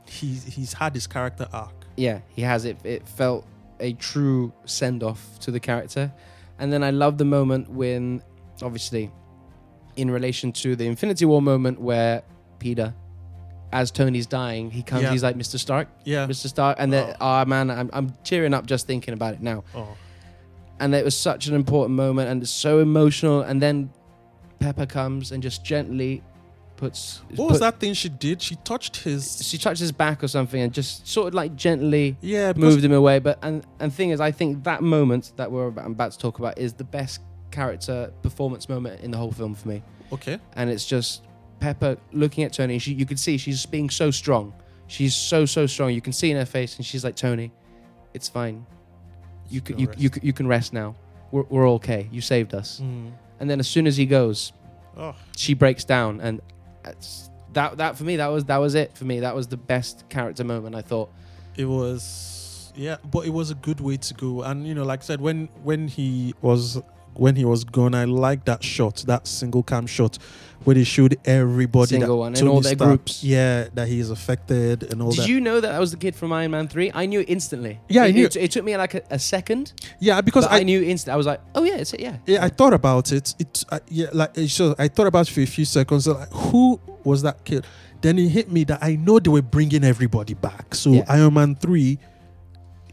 he's he's had his character arc. Yeah, he has it. It felt a true send off to the character. And then I love the moment when, obviously, in relation to the Infinity War moment where Peter, as Tony's dying, he comes, Yeah. he's like, Mr. Stark, Yeah. Mr. Stark. And then, oh ah, man, I'm, I'm tearing up just thinking about it now. Oh. And it was such an important moment and it's so emotional. And then Pepper comes and just gently puts. What was that thing she did? She touched his. She touched his back or something and just sort of like gently Yeah, moved him away. But and and thing is, I think that moment that we're about, I'm about to talk about is the best character performance moment in the whole film for me. okay. And it's just Pepper looking at Tony. She, you can see she's being so strong. She's so so strong. You can see in her face, and she's like, Tony, it's fine. You can you, you, you can rest now. we're, we're okay. You saved us. Mm. And then as soon as he goes, Oh. she breaks down, and that's, that that for me that was that was it for me. That was the best character moment. I thought. It was yeah, but it was a good way to go. And you know, like I said, when when he was when he was gone, I liked that shot, that single cam shot, where they showed everybody Single that one, Tony all their Stark- groups. Yeah, that he is affected and all Did that. you know that I was the kid from Iron Man three? I knew it instantly. Yeah, I it, knew It, it took me like a, a second, yeah, because I, I, knew instant. I was like, oh yeah, it's it. Yeah. yeah, I thought about it. It uh, yeah, like so I thought about it for a few seconds. Like, who was that kid? Then it hit me that I know they were bringing everybody back. So Yeah. Iron Man three,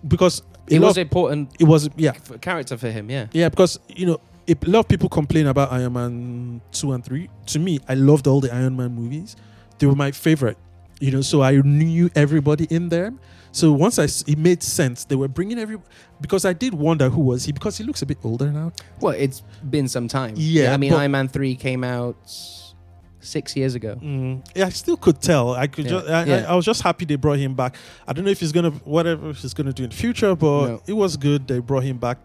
because It was important it was yeah f- character for him. Yeah. Yeah, because you know, a lot of people complain about Iron Man two and three. To me, I loved all the Iron Man movies. They were my favorite. You know, so I knew everybody in them. So once I, it made sense. They were bringing every because I did wonder who was he because he looks a bit older now. Well, it's been some time. Yeah, I mean, Iron Man three came out six years ago. Mm, yeah, I still could tell. I could Yeah. just. I, Yeah. I, I was just happy they brought him back. I don't know if he's gonna whatever he's gonna do in the future, but No. it was good. They brought him back,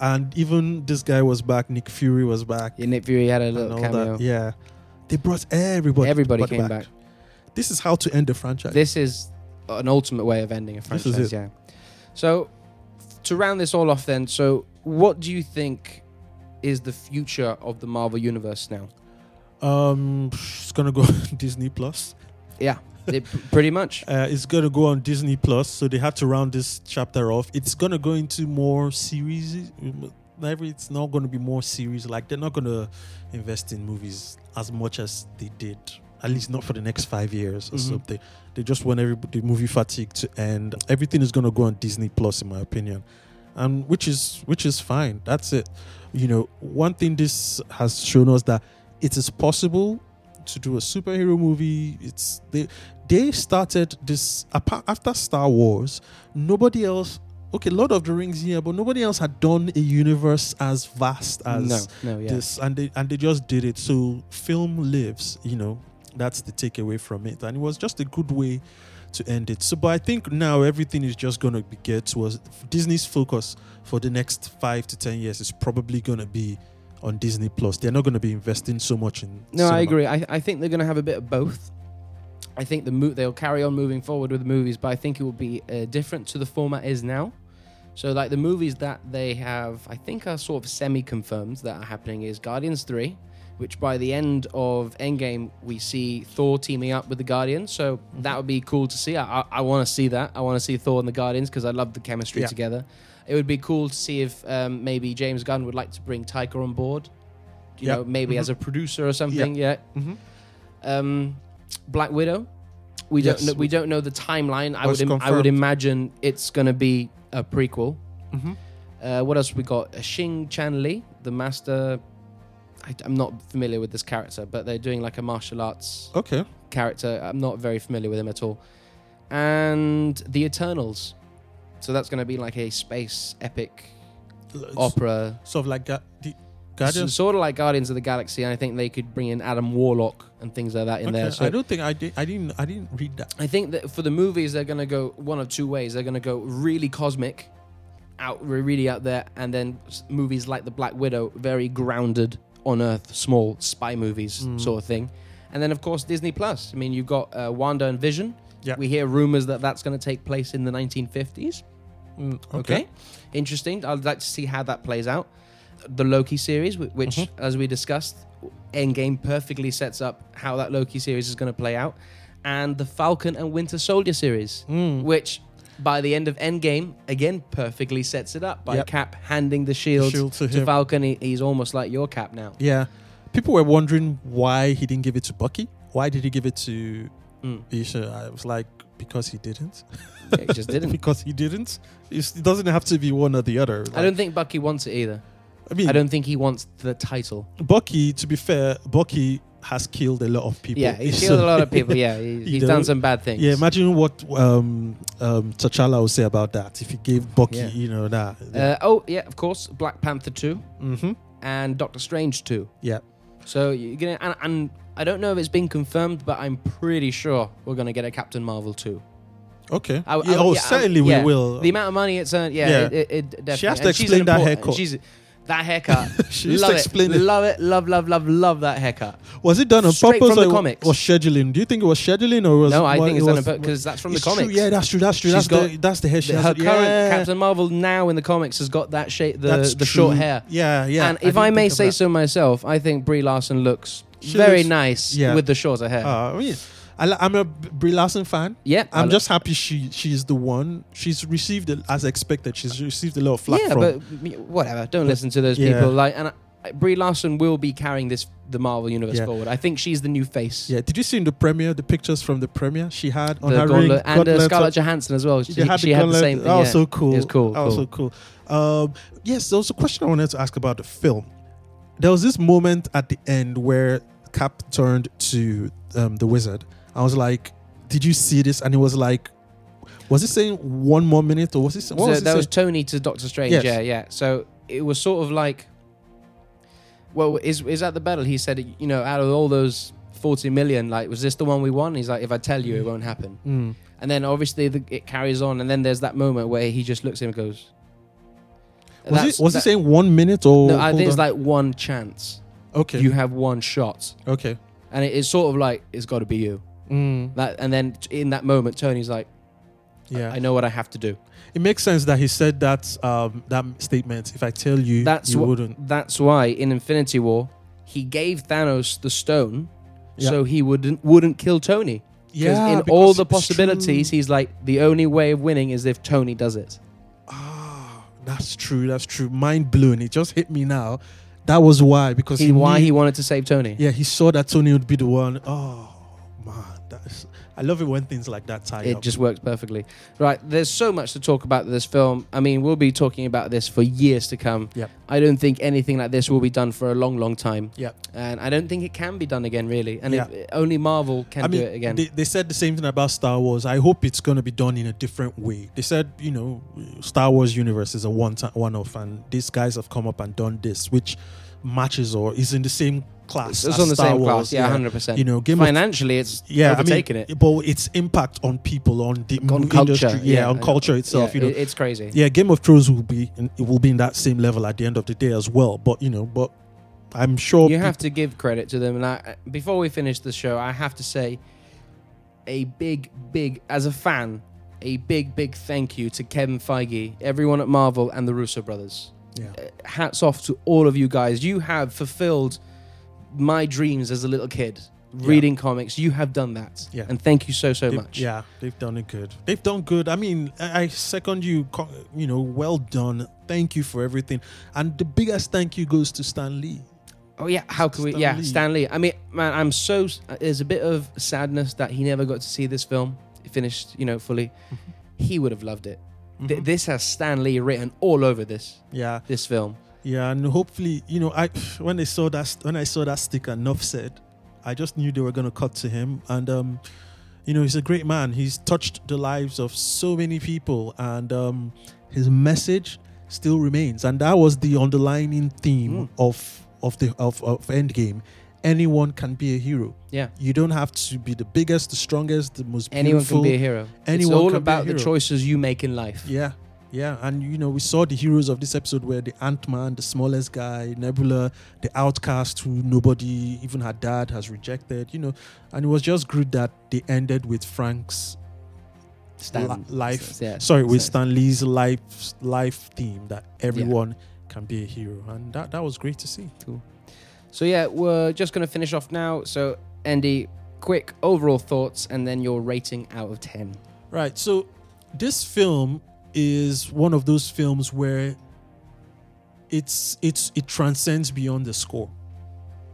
and even this guy was back. Nick Fury was back. Yeah, Nick Fury had a little cameo. that. Yeah, they brought everybody. Everybody came back. This is how to end the franchise. This is an ultimate way of ending a franchise. Yeah. So, to round this all off, then, so what do you think is the future of the Marvel universe now? Um, it's gonna go on Disney Plus. Yeah, it, pretty much. Uh, it's gonna go on Disney Plus, so they had to round this chapter off. It's gonna go into more series. Maybe it's not gonna be more series. Like they're not gonna invest in movies as much as they did. At least not for the next five years or Mhm. something. They just want everybody the movie fatigue to end. Everything is gonna go on Disney Plus, in my opinion, and which is which is fine. That's it. You know, one thing this has shown us that it is possible to do a superhero movie. It's they they started this apart after Star Wars. Nobody else. Okay, Lord of the Rings, yeah, but nobody else had done a universe as vast as no, no, yeah. this, and they and they just did it. So film lives, you know. That's the takeaway from it, and it was just a good way to end it. So, but I think now everything is just going to be geared towards Disney's focus for the next five to ten years is probably going to be on Disney Plus. They're not going to be investing so much in. No, I agree. I, I think they're going to have a bit of both. I think the mo- they'll carry on moving forward with the movies, but I think it will be uh, different to the format is now. So, like the movies that they have, I think are sort of semi-confirmed that are happening is Guardians Three, which by the end of Endgame we see Thor teaming up with the Guardians. So that would be cool to see. I, I, I want to see that. I want to see Thor and the Guardians because I love the chemistry Yeah. together. It would be cool to see if um, maybe James Gunn would like to bring Taika on board. You Yeah. know, maybe Mhm. as a producer or something. Yeah. Mhm. Um, Black Widow. We Yes. don't know, we don't know the timeline. I would Im- I would imagine it's going to be a prequel. Mhm. Uh, what else we got? Uh, Xing Chan Li, the master. I, am not familiar with this character, but they're doing like a martial arts Okay. character. I'm not very familiar with him at all. And the Eternals. So that's going to be like a space epic opera. Sort of like Ga- the Guardians. sort of like Guardians of the Galaxy, and I think they could bring in Adam Warlock and things like that in Okay, there. So I don't think I did. I didn't. I didn't read that. I think that for the movies, they're going to go one of two ways. They're going to go really cosmic, out really out there, and then s- movies like The Black Widow, very grounded on Earth, small spy movies Mm. sort of thing. And then, of course, Disney Plus. I mean, you've got uh, Wanda and Vision. Yeah. We hear rumors that that's going to take place in the 1950s. Mm, Okay. Interesting. I'd like to see how that plays out. The Loki series, wh- which, Mhm. as we discussed, Endgame perfectly sets up how that Loki series is going to play out. And the Falcon and Winter Soldier series, Mm. which by the end of Endgame, again, perfectly sets it up by Yep. Cap handing the shield, shield to to. Falcon. He, he's almost like your Cap now. Yeah. People were wondering why he didn't give it to Bucky. Why did he give it to Mm. Isha? I was like, because he didn't. Yeah, he just didn't. because he didn't. It's- It doesn't have to be one or the other. I don't think Bucky wants it either. I mean, I don't think he wants the title. Bucky. To be fair, Bucky has killed a lot of people. Yeah, he's killed a lot of people. Yeah, he, You he's know, done some bad things. Yeah, imagine what um, um, T'Challa would say about that if he gave Bucky, Yeah. you know, that. Uh, oh, yeah, of course, Black Panther 2 mm-hmm. and Doctor Strange 2. Yeah. So you're gonna, and, and I don't know if it's been confirmed, but I'm pretty sure we're gonna get a Captain Marvel 2. Okay. I- I- oh, yeah, I- certainly yeah. we will. The amount of money it's earned, yeah, Yeah. It, it, it definitely. She has to and explain that haircut. She's, That haircut. She used love to it. explain it. Love it. Love, love, love, love that haircut. Was it done on Straight purpose from the or, comics. or scheduling? Do you think it was scheduling or was No, I what think it it's done was- because that's from the It's true, comics. Yeah, that's true. That's true. She's That's got- the that's the hair she has. her current yeah. Captain Marvel now in the comics has got that shape, the That's the short true. hair. Yeah, yeah. and if I, may say so myself, I think Brie Larson looks She very looks- nice yeah. with the shorter hair. Uh, mean, I, I'm a Brie Larson fan. yeah, I'm just happy she she's the one. She's received it as expected. She's received a lot of flack yeah, from. but whatever. Don't listen to those yeah. people. Like, and I, Brie Larson will be carrying this the Marvel universe Yeah. forward. I think she's the new face. yeah, did you see in the premiere the pictures from the premiere she had on the her gauntlet, ring? and uh, Scarlett Johansson as well. She, They had she the had the same thing. That was yeah. so cool. It was cool, That was so cool. cool. Um, yes, there was a question I wanted to ask about the film. There was this moment at the end where Cap turned to um, the wizard. I was like, "Did you see this?" And it was like, "Was he saying one more minute, or was he? What so was he that was? Tony to Doctor Strange. Yes. Yeah, yeah. So it was sort of like, well, is is at the battle? He said, you know, out of all those forty million, like, was this the one we won? He's like, if I tell you, it won't happen. Mm. And then obviously the, it carries on, and then there's that moment where he just looks at him and goes. Was, he, was he that- saying one minute or? No, I think it's on. like one chance. okay, You have one shot, okay, and it, it's sort of like it's got to be you. Mm. That, and then in that moment, Tony's like, yeah. I know what I have to do. it makes sense that he said that um, that statement. If I tell you, That's you what- wouldn't. That's why in Infinity War, he gave Thanos the stone, Yeah. so he wouldn't wouldn't kill Tony. Yeah, in because all the possibilities, he's like the only way of winning is if Tony does it. Ah, that's true. That's true. Mind blown. It just hit me now. That was why because He, he why knew- he wanted to save Tony. Yeah, he saw that Tony would be the one. Oh man, that's. I love it when things like that tie up. It up. just works perfectly. Right, there's so much to talk about this film. I mean, we'll be talking about this for years to come. Yep. I don't think anything like this will be done for a long, long time. Yep. And I don't think it can be done again, really. And Yeah. if, only Marvel can I mean, do it again. They, they said the same thing about Star Wars. I hope it's going to be done in a different way. They said, you know, Star Wars universe is a one time one off, and these guys have come up and done this, which matches or is in the same class. it's on the Star same Wars. class, yeah, hundred percent. You know, Game Financially, it's yeah, I mean, overtaken it but its impact on people, on the on mo- culture, industry, yeah, on culture itself. Yeah, you know, it's crazy. yeah, Game of Thrones will be in, it will be in that same level at the end of the day as well. But you know, but I'm sure you have to give credit to them. And I, before we finish the show, I have to say a big, big, as a fan, a big, big thank you to Kevin Feige, everyone at Marvel, and the Russo brothers. Yeah, Uh, Hats off to all of you guys. You have fulfilled my dreams as a little kid. Reading comics, you have done that, Yeah. and thank you so so They've- much. Yeah, they've done it good. They've done good. I mean, I, second you. You know, well done. Thank you for everything. And the biggest thank you goes to Stan Lee. Oh yeah, how could we? Yeah, Lee. Stan Lee. I mean, man, I'm so. There's a bit of sadness that he never got to see this film finished. You know, fully. He would have loved it. Th- Mhm. this has Stan Lee written all over this Yeah, this film. yeah, and hopefully, you know, I when they saw that when I saw that sticker, Nuff said, I just knew they were going to cut to him, and um, you know, he's a great man. He's touched the lives of so many people, and um, his message still remains, and that was the underlining theme Mm. of of the of, of Endgame. Anyone can be a hero. Yeah, You don't have to be the biggest, the strongest, the most anyone beautiful. can be a hero. Anyone it's all can be a about the choices you make in life. Yeah, yeah, and you know we saw the heroes of this episode where the Ant Man, the smallest guy, Nebula, the outcast who nobody, even her dad, has rejected. You know, and it was just good that they ended with Frank's Stan, li- life. Yeah, Sorry, with Stan- Stan Lee's life life theme that everyone can be a hero, and that that was great to see. So yeah, we're just gonna finish off now. So Andy, quick overall thoughts, and then your rating out of ten. Right. So this film is one of those films where it's it's it transcends beyond the score.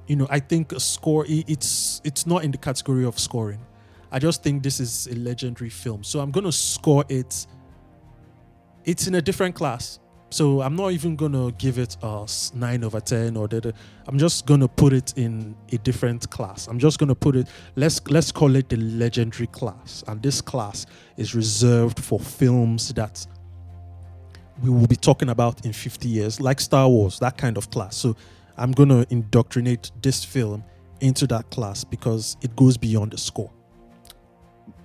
You know, I think a score it's it's not in the category of scoring. I just think this is a legendary film. So I'm going to score it it's in a different class. So I'm not even going to give it a 9 over 10 or the, I'm just going to put it in a different class. I'm just going to put it let's let's call it the legendary class. And this class is reserved for films that we will be talking about in 50 years, like Star Wars, that kind of class. So I'm going to indoctrinate this film into that class because it goes beyond the score.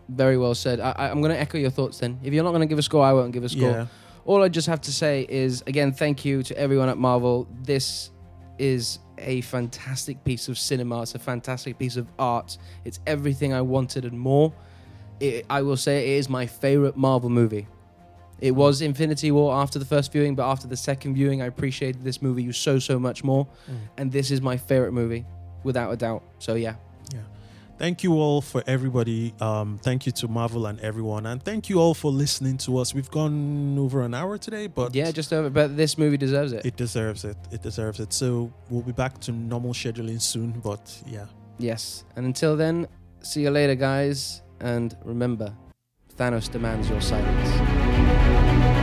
Very well said. I, I- I'm going to echo your thoughts then. If you're not going to give a score, I won't give a score. Yeah. All I just have to say is again, thank you to everyone at Marvel. This is a fantastic piece of cinema. It's a fantastic piece of art. It's everything I wanted and more. It, I will say it is my favorite Marvel movie. It was Infinity War after the first viewing, but after the second viewing, I appreciated this movie you so so much more. Mm. And this is my favorite movie, without a doubt. So yeah, Thank you all for everybody. Um, thank you to Marvel and everyone, and thank you all for listening to us. We've gone over an hour today, but yeah, just over. But this movie deserves it. it deserves it. It deserves it. So we'll be back to normal scheduling soon. But yeah, Yes. And until then, see you later, guys. And remember, Thanos demands your silence.